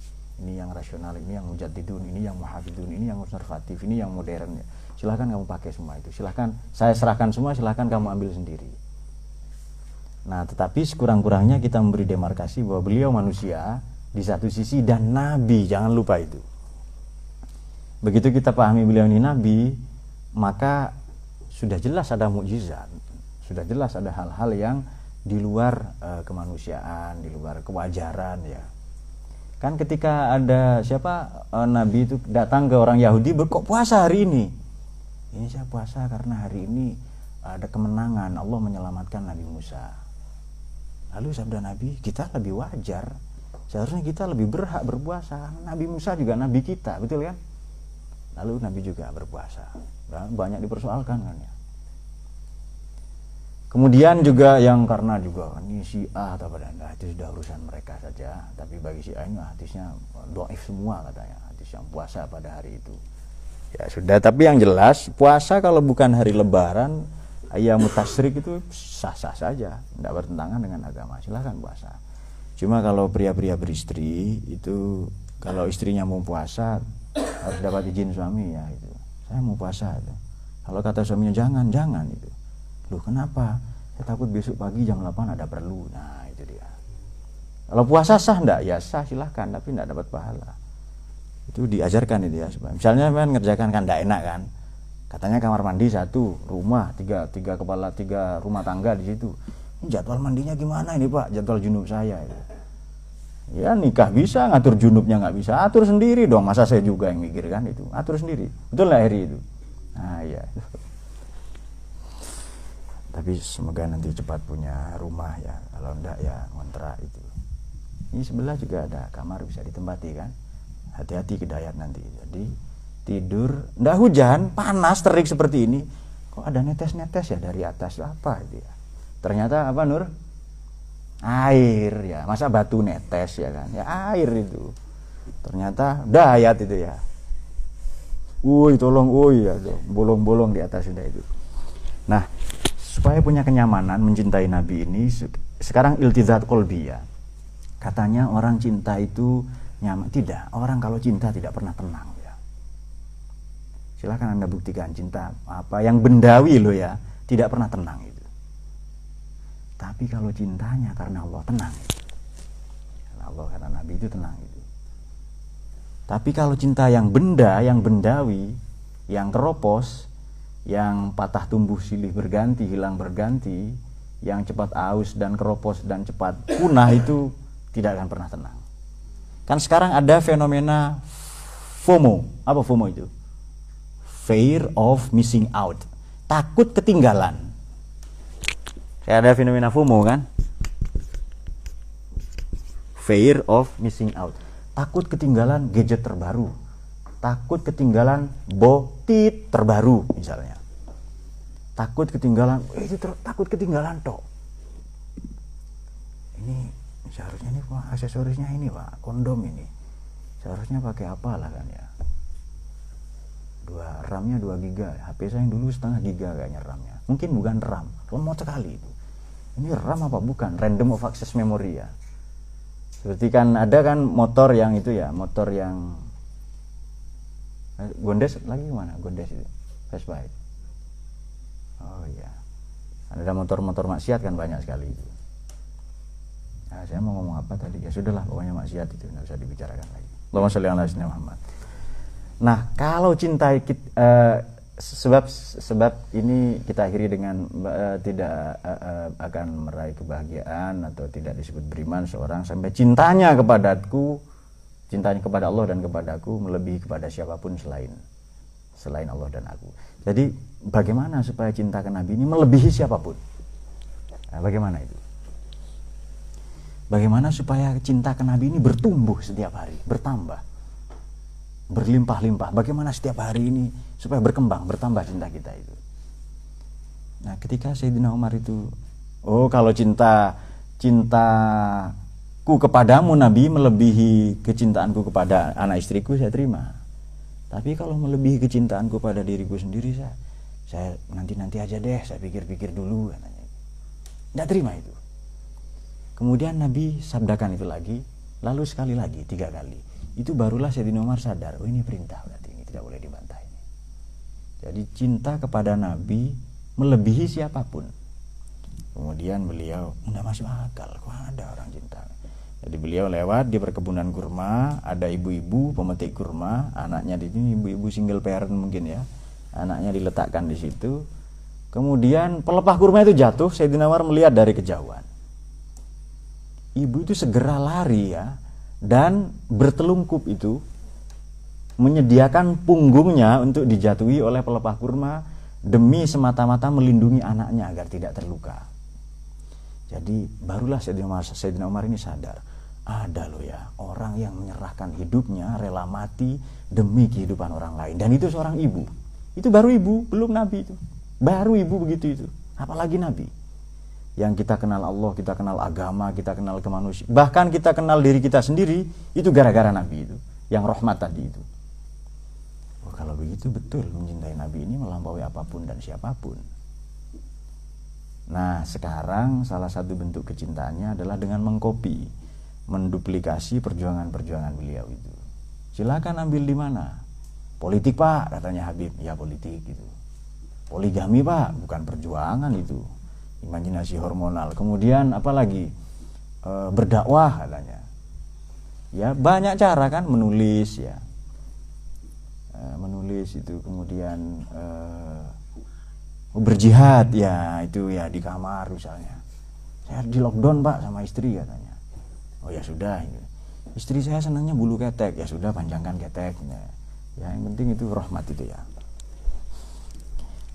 Ini yang rasional ini yang mujadidun ini yang muhafidun ini yang konservatif ini yang modern silakan kamu pakai semua itu. Silakan saya serahkan semua silakan kamu ambil sendiri. Nah tetapi sekurang-kurangnya kita memberi demarkasi bahwa beliau manusia di satu sisi dan nabi jangan lupa itu. Begitu kita pahami beliau ini nabi maka sudah jelas ada mukjizat sudah jelas ada hal-hal yang di luar uh, kemanusiaan di luar kewajaran ya. Kan ketika ada siapa uh, nabi itu datang ke orang Yahudi berkok puasa hari ini ini saya puasa karena hari ini ada kemenangan. Allah menyelamatkan Nabi Musa. Lalu sabda Nabi kita lebih wajar. Seharusnya kita lebih berhak berpuasa. Nabi Musa juga Nabi kita. Betul kan? Lalu Nabi juga berpuasa. Banyak dipersoalkan kan ya? Kemudian juga yang karena juga ini si A atau apa nah, itu sudah urusan mereka saja. Tapi bagi si A ini hadisnya doif semua katanya. Hadis yang puasa pada hari itu ya sudah. Tapi yang jelas puasa kalau bukan hari lebaran ayam mutasrik itu sah-sah saja. Tidak bertentangan dengan agama. Silahkan puasa. Cuma kalau pria-pria beristri itu kalau istrinya mau puasa harus dapat izin suami ya itu. Saya mau puasa itu. Kalau kata suaminya jangan jangan itu. Loh kenapa? Saya takut besok pagi jam 8 ada perlu. Nah itu dia. Kalau puasa sah enggak ya sah. Silahkan. Tapi enggak dapat pahala itu diajarkan itu ya misalnya kan ngerjakan kan enggak enak kan? Katanya kamar mandi satu rumah tiga tiga kepala tiga rumah tangga di situ. Jadwal mandinya gimana ini pak? Jadwal junub saya itu. Ya nikah bisa ngatur junubnya nggak bisa. Atur sendiri dong. Masa saya juga yang mikir kan itu. Atur sendiri. Betul lah Heri itu? Nah ya tapi semoga nanti cepat punya rumah ya. Kalau enggak ya ngontrak itu. Ini sebelah juga ada kamar bisa ditempati kan hati-hati ke dayat nanti. Jadi tidur ndak hujan panas terik seperti ini. Kok ada netes-netes ya dari atas apa itu ya? Ternyata apa Nur? Air ya. Masa batu netes ya kan? Ya air itu. Ternyata dayat itu ya. Woi tolong woi ya bolong-bolong di atas sudah itu. Nah supaya punya kenyamanan mencintai Nabi ini sekarang iltizat kolbia katanya orang cinta itu nyaman tidak orang kalau cinta tidak pernah tenang ya silahkan anda buktikan cinta apa yang bendawi loh ya tidak pernah tenang itu tapi kalau cintanya karena Allah tenang. Karena Allah karena Nabi itu tenang itu. Tapi kalau cinta yang benda, yang bendawi, yang keropos, yang patah tumbuh silih berganti, hilang berganti, yang cepat aus dan keropos dan cepat punah itu tidak akan pernah tenang. Kan sekarang ada fenomena FOMO. Apa FOMO itu? Fear of missing out. Takut ketinggalan. Kayak ada fenomena FOMO kan? Fear of missing out. Takut ketinggalan gadget terbaru. Takut ketinggalan botit terbaru misalnya. Takut ketinggalan, eh, itu takut ketinggalan toh. Ini seharusnya ini pak aksesorisnya ini pak kondom ini. Seharusnya pakai apa lah kan ya. Dua RAM-nya 2 giga. HP saya yang dulu setengah giga kayaknya RAM-nya. Mungkin bukan RAM lemot sekali itu. Ini RAM apa bukan? Random of access memory ya. Seperti kan ada kan motor yang itu ya motor yang eh, Gondes lagi mana Gondes itu Vespa itu. Oh iya. Ada motor-motor maksiat kan banyak sekali itu nah, saya mau ngomong apa tadi ya sudahlah pokoknya maksiat itu nggak usah dibicarakan lagi Allahumma sholli ala Muhammad nah kalau cinta kita, uh, sebab sebab ini kita akhiri dengan uh, tidak uh, uh, akan meraih kebahagiaan atau tidak disebut beriman seorang sampai cintanya kepadaku cintanya kepada Allah dan kepadaku melebihi kepada siapa pun selain selain Allah dan aku. Jadi bagaimana supaya cinta ke Nabi ini melebihi siapa pun? Nah, bagaimana itu? Bagaimana supaya cinta ke Nabi ini bertumbuh setiap hari, bertambah? berlimpah-limpah. Bagaimana setiap hari ini supaya berkembang, bertambah cinta kita itu. Nah, ketika Sayyidina Umar itu, oh kalau cinta cintaku kepadamu Nabi melebihi kecintaanku kepada anak istriku saya terima. Tapi kalau melebihi kecintaanku pada diriku sendiri saya saya nanti-nanti aja deh, saya pikir-pikir dulu katanya. Tidak terima itu. Kemudian Nabi sabdakan itu lagi, lalu sekali lagi, tiga kali itu barulah Sayyidina Umar sadar oh ini perintah berarti ini tidak boleh dibantah ini jadi cinta kepada Nabi melebihi siapa pun kemudian beliau tidak masuk akal kok ada orang cinta Jadi beliau lewat di perkebunan kurma, ada ibu-ibu pemetik kurma, anaknya di sini ibu-ibu single parent mungkin ya. Anaknya diletakkan di situ. Kemudian pelepah kurma itu jatuh, Sayyidina Umar melihat dari kejauhan. Ibu itu segera lari ya. Dan bertelungkup itu menyediakan punggungnya untuk dijatuhi oleh pelepah kurma demi semata-mata melindungi anaknya agar tidak terluka. Jadi barulah Sayyidina Umar, Sayyidina Umar ini sadar ada loh ya orang yang menyerahkan hidupnya rela mati demi kehidupan orang lain. Dan itu seorang ibu. Itu baru ibu belum nabi itu. Baru ibu begitu itu. Apalagi nabi yang kita kenal Allah kita kenal agama kita kenal kemanusiaan bahkan kita kenal diri kita sendiri itu gara-gara nabi itu yang rahmat tadi itu oh, kalau begitu betul mencintai nabi ini melampaui apa pun dan siapa pun Nah, sekarang salah satu bentuk kecintaannya adalah dengan mengkopi, menduplikasi perjuangan-perjuangan beliau itu. Silakan ambil di mana? Politik, Pak, katanya Habib. Ya, politik gitu. Poligami, Pak, bukan perjuangan itu. Imajinasi hormonal. Kemudian apalagi? E, berdakwah katanya. Ya, banyak cara kan menulis ya. E, menulis itu kemudian e, berjihad ya itu ya di kamar misalnya saya di lockdown pak sama istri katanya oh ya sudah istri saya senangnya bulu ketek ya sudah panjangkan keteknya ya yang penting itu rahmat itu ya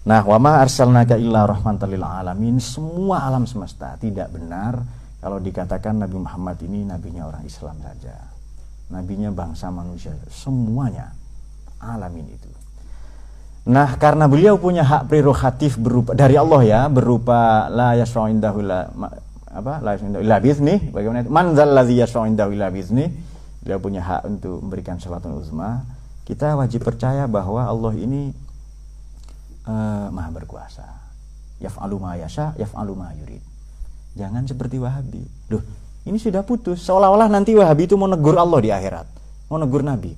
nah wama arsalnaka illa rahmatan lil alamin semua alam semesta tidak benar kalau dikatakan Nabi Muhammad ini nabinya orang Islam saja nabinya bangsa manusia semuanya alamin itu Nah, karena beliau punya hak prerogatif berupa dari Allah ya, berupa la yasra'u indahu la apa? La yasra'u illa bi'izni. Bagaimana itu? Man dzalladzi yasra'u indahu illa bi'izni. Beliau punya hak untuk memberikan sesuatu uzma. Kita wajib percaya bahwa Allah ini uh, Maha berkuasa. Yaf'alu ma yasha, yaf'alu ma yurid. Jangan seperti Wahabi. Duh, ini sudah putus. Seolah-olah nanti Wahabi itu mau negur Allah di akhirat. Mau negur Nabi.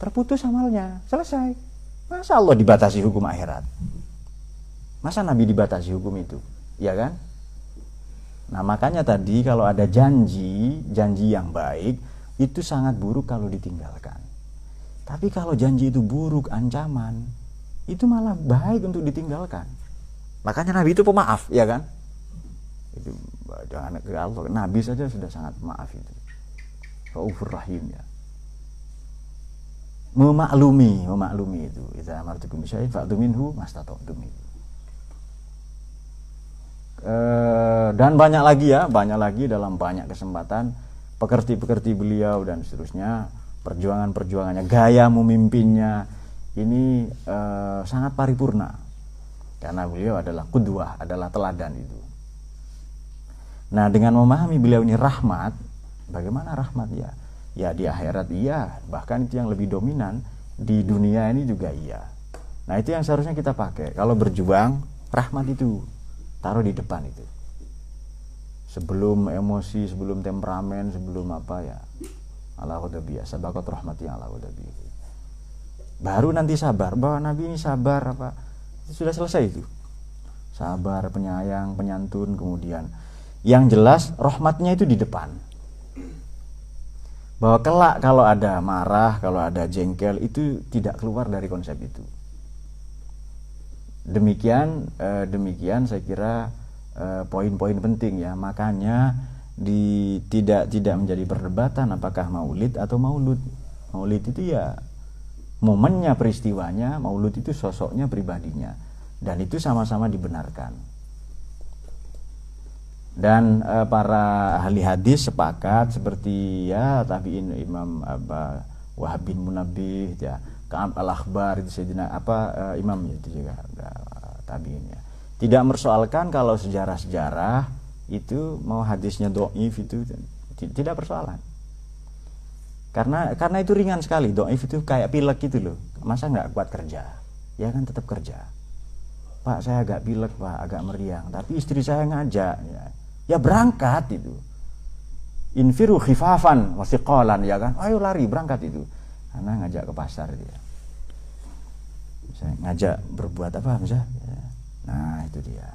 Terputus amalnya. Selesai Masa Allah dibatasi hukum akhirat? Masa Nabi dibatasi hukum itu? Ya kan? Nah makanya tadi kalau ada janji, janji yang baik, itu sangat buruk kalau ditinggalkan. Tapi kalau janji itu buruk, ancaman, itu malah baik untuk ditinggalkan. Makanya Nabi itu pemaaf, ya kan? Itu jangan ke Allah, Nabi saja sudah sangat maaf itu. Raufur Rahim ya. Memaklumi memaklumi itu. Idza amartukum syai fa'tu minhu mastata'tum itu. E, dan banyak lagi ya. Banyak lagi dalam banyak kesempatan. Pekerti-pekerti beliau dan seterusnya. Perjuangan-perjuangannya gaya memimpinnya ini e, sangat paripurna. Karena beliau adalah kudwah adalah teladan itu. Nah dengan memahami beliau ini rahmat bagaimana rahmat? Ya ya di akhirat iya bahkan itu yang lebih dominan di dunia ini juga iya. Nah itu yang seharusnya kita pakai. Kalau berjuang rahmat itu taruh di depan itu. Sebelum emosi sebelum temperamen sebelum apa ya. Allah udah biasa bakot rahmati Allah udah biasa baru nanti sabar bahwa Nabi ini sabar apa sudah selesai itu sabar penyayang penyantun kemudian yang jelas rahmatnya itu di depan bahwa kelak kalau ada marah, kalau ada jengkel itu tidak keluar dari konsep itu. Demikian eh, demikian saya kira eh, poin-poin penting ya. Makanya di tidak tidak menjadi perdebatan apakah maulid atau maulud. Maulid itu ya momennya peristiwanya, maulud itu sosoknya pribadinya. Dan itu sama-sama dibenarkan. Dan uh, para ahli hadis sepakat seperti ya tabiin Imam apa Wahab bin Munabih ya Kaab al Akhbar itu Sayyidina apa uh, Imam itu juga uh, tabiin ya. Tidak mersoalkan kalau sejarah-sejarah itu mau hadisnya doif itu tidak persoalan karena karena itu ringan sekali doif itu kayak pilek gitu loh. Masa nggak kuat kerja? Ya kan tetap kerja. Pak saya agak pilek Pak agak meriang tapi istri saya ngajak ya. Ya berangkat itu. Infiru khifafan wasiqalan ya kan? Ayo lari berangkat itu. Karena ngajak ke pasar dia. Saya ngajak berbuat apa Hamzah ya. nah itu dia.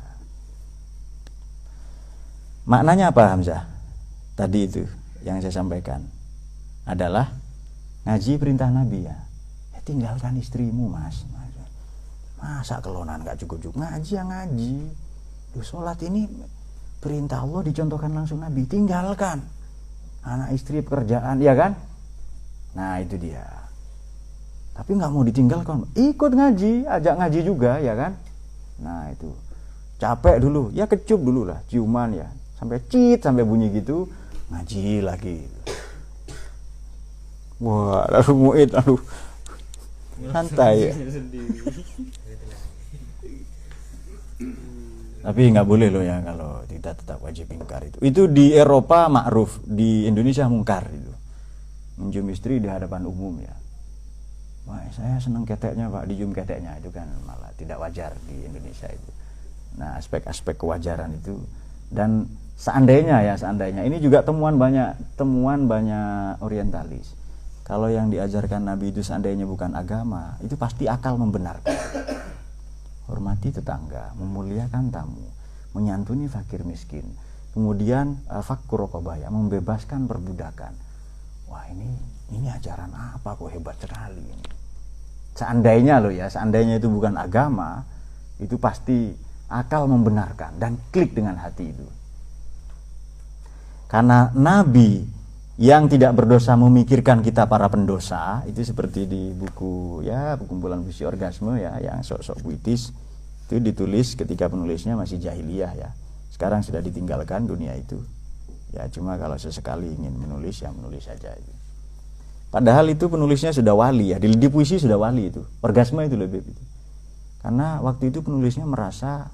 Maknanya apa Hamzah tadi itu yang saya sampaikan adalah ngaji perintah Nabi ya. ya tinggalkan istrimu mas. Masa kelonan nggak cukup cukup ngaji yang ngaji. Duh, sholat ini perintah Allah dicontohkan langsung Nabi. Tinggalkan anak istri pekerjaan, ya kan? Nah itu dia. Tapi nggak mau ditinggalkan, ikut ngaji, ajak ngaji juga, ya kan? Nah itu capek dulu, ya kecup dulu lah, ciuman ya, sampai cit sampai bunyi gitu, ngaji lagi. Wah, lalu muid, lalu santai ya. Tapi nggak boleh loh ya kalau tidak tetap wajib ingkar itu. Itu di Eropa ma'ruf, di Indonesia mungkar itu. Menjum istri di hadapan umum ya. Wah, saya senang keteknya Pak, dijum keteknya itu kan malah tidak wajar di Indonesia itu. Nah, aspek-aspek kewajaran itu dan seandainya ya, seandainya ini juga temuan banyak temuan banyak orientalis. Kalau yang diajarkan Nabi itu seandainya bukan agama, itu pasti akal membenarkan hormati tetangga, memuliakan tamu, menyantuni fakir miskin. Kemudian uh, fakkur rokobaya, membebaskan perbudakan. Wah ini ini ajaran apa kok hebat sekali ini. Seandainya loh ya, seandainya itu bukan agama, itu pasti akal membenarkan dan klik dengan hati itu. Karena Nabi yang tidak berdosa memikirkan kita para pendosa itu seperti di buku ya kumpulan puisi orgasme ya yang sok-sok puitis itu ditulis ketika penulisnya masih jahiliyah ya. Sekarang sudah ditinggalkan dunia itu. Ya cuma kalau sesekali ingin menulis ya menulis saja itu. Padahal itu penulisnya sudah wali ya di, di puisi sudah wali itu. Orgasme itu lebih itu karena waktu itu penulisnya merasa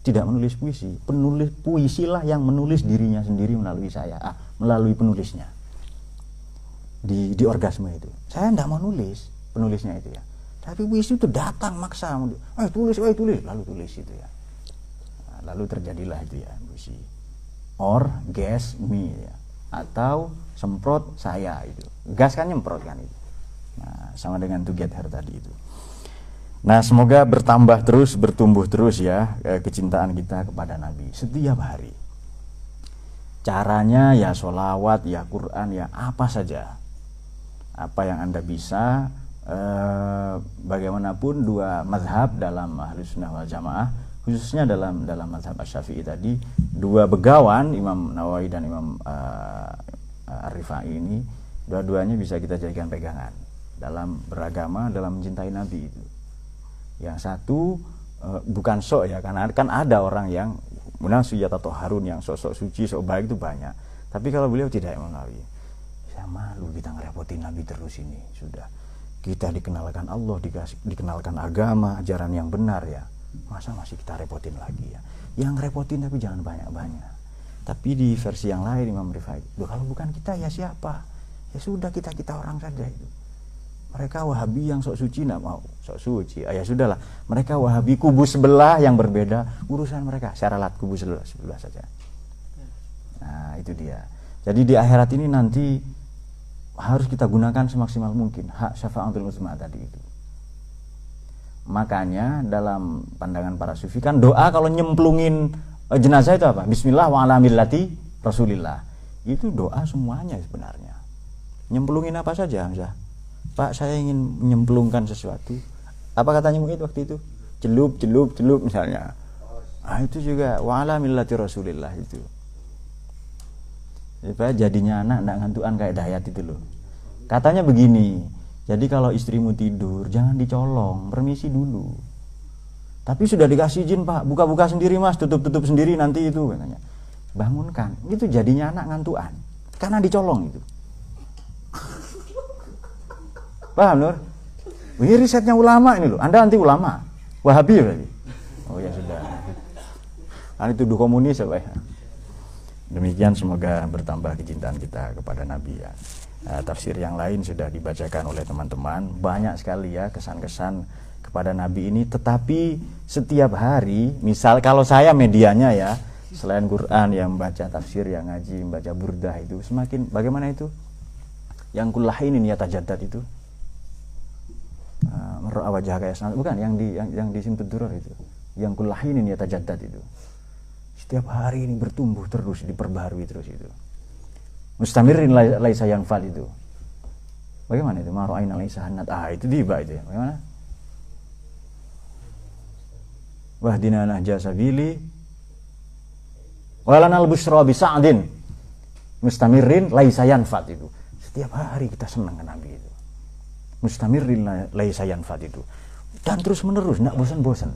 tidak menulis puisi. Penulis puisilah yang menulis dirinya sendiri melalui saya. Ah, melalui penulisnya. Di di orgasme itu. Saya tidak mau nulis penulisnya itu ya. Tapi puisi itu datang maksa eh tulis eh tulis. Lalu tulis itu ya. Nah, lalu terjadilah itu ya puisi or gas me ya. Atau semprot saya itu. Gas kan nyemprot kan itu. Nah sama dengan to get her tadi itu. Nah, semoga bertambah terus, bertumbuh terus ya eh, kecintaan kita kepada Nabi setiap hari caranya ya sholawat ya Quran ya apa saja. Apa yang anda bisa eh, bagaimanapun dua mazhab dalam ahli sunnah wal jamaah khususnya dalam dalam mazhab syafi'i tadi dua begawan Imam Nawawi dan Imam uh, Ar-Rifai ini dua-duanya bisa kita jadikan pegangan dalam beragama dalam mencintai Nabi itu. Yang satu uh, bukan sok ya karena kan ada orang yang Sujata atau Harun yang sosok suci, sok baik itu banyak. Tapi kalau beliau tidak mengawi, saya malu kita ngerepotin Nabi terus ini. Sudah kita dikenalkan Allah, dikenalkan agama, ajaran yang benar ya. Masa masih kita repotin lagi ya? Yang repotin tapi jangan banyak-banyak. Tapi di versi yang lain Imam Rifai, kalau bukan kita ya siapa? Ya sudah kita kita orang saja itu mereka Wahabi yang sok suci tidak mau sok suci. Ah, ya sudahlah. Mereka Wahabi kubu sebelah yang berbeda urusan mereka. Saya ralat kubu sebelah sebelah saja. Nah itu dia. Jadi di akhirat ini nanti harus kita gunakan semaksimal mungkin. Hak syafaatul uzma tadi itu. Makanya dalam pandangan para sufi kan doa kalau nyemplungin eh, jenazah itu apa? Bismillah wa ala Rasulillah. Itu doa semuanya sebenarnya. Nyemplungin apa saja Hamzah? Pak saya ingin menyemplungkan sesuatu apa katanya Mu'id waktu itu? Celup celup celup misalnya. Ah itu juga wala millati rasulillah itu. Supaya jadinya anak tidak ngantuan kayak dayat itu loh. Katanya begini jadi kalau istrimu tidur jangan dicolong permisi dulu. Tapi sudah dikasih izin pak buka-buka sendiri mas tutup-tutup sendiri nanti itu katanya. Bangunkan itu jadinya anak ngantuan karena dicolong itu. [laughs] Paham Nur? Ini risetnya ulama ini loh. Anda anti ulama. Wahabi berarti. Oh ya sudah. Anda tuduh komunis apa ya? Demikian semoga bertambah kecintaan kita kepada Nabi ya. Nah, tafsir yang lain sudah dibacakan oleh teman-teman. Banyak sekali ya kesan-kesan kepada Nabi ini. Tetapi setiap hari, misal kalau saya medianya ya, selain Quran yang membaca tafsir, yang ngaji, membaca burdah itu, semakin bagaimana itu? Yang kulah ini niat tajadat itu Ah, merah wajah kayak bukan yang di yang, yang di Simtud itu yang kulahin ini ya tajad itu setiap hari ini bertumbuh terus diperbarui terus itu Mustamirin laisa yanfad itu. Bagaimana itu? Maro'ain laisa hanat. Ah, itu tiba itu ya. Bagaimana? Wahdina nahja sabili walanal busra bi sa'din. Mustamirin laisa yanfad itu. Setiap hari kita senang ke Nabi itu. Mustamirin laisa yanfad itu. Dan terus menerus, tidak bosan-bosan.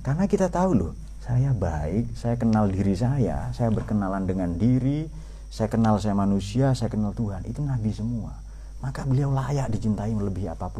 Karena kita tahu loh, saya baik, saya kenal diri saya, saya berkenalan dengan diri, saya kenal saya manusia, saya kenal Tuhan. Itu Nabi semua. Maka beliau layak dicintai melebihi apa pun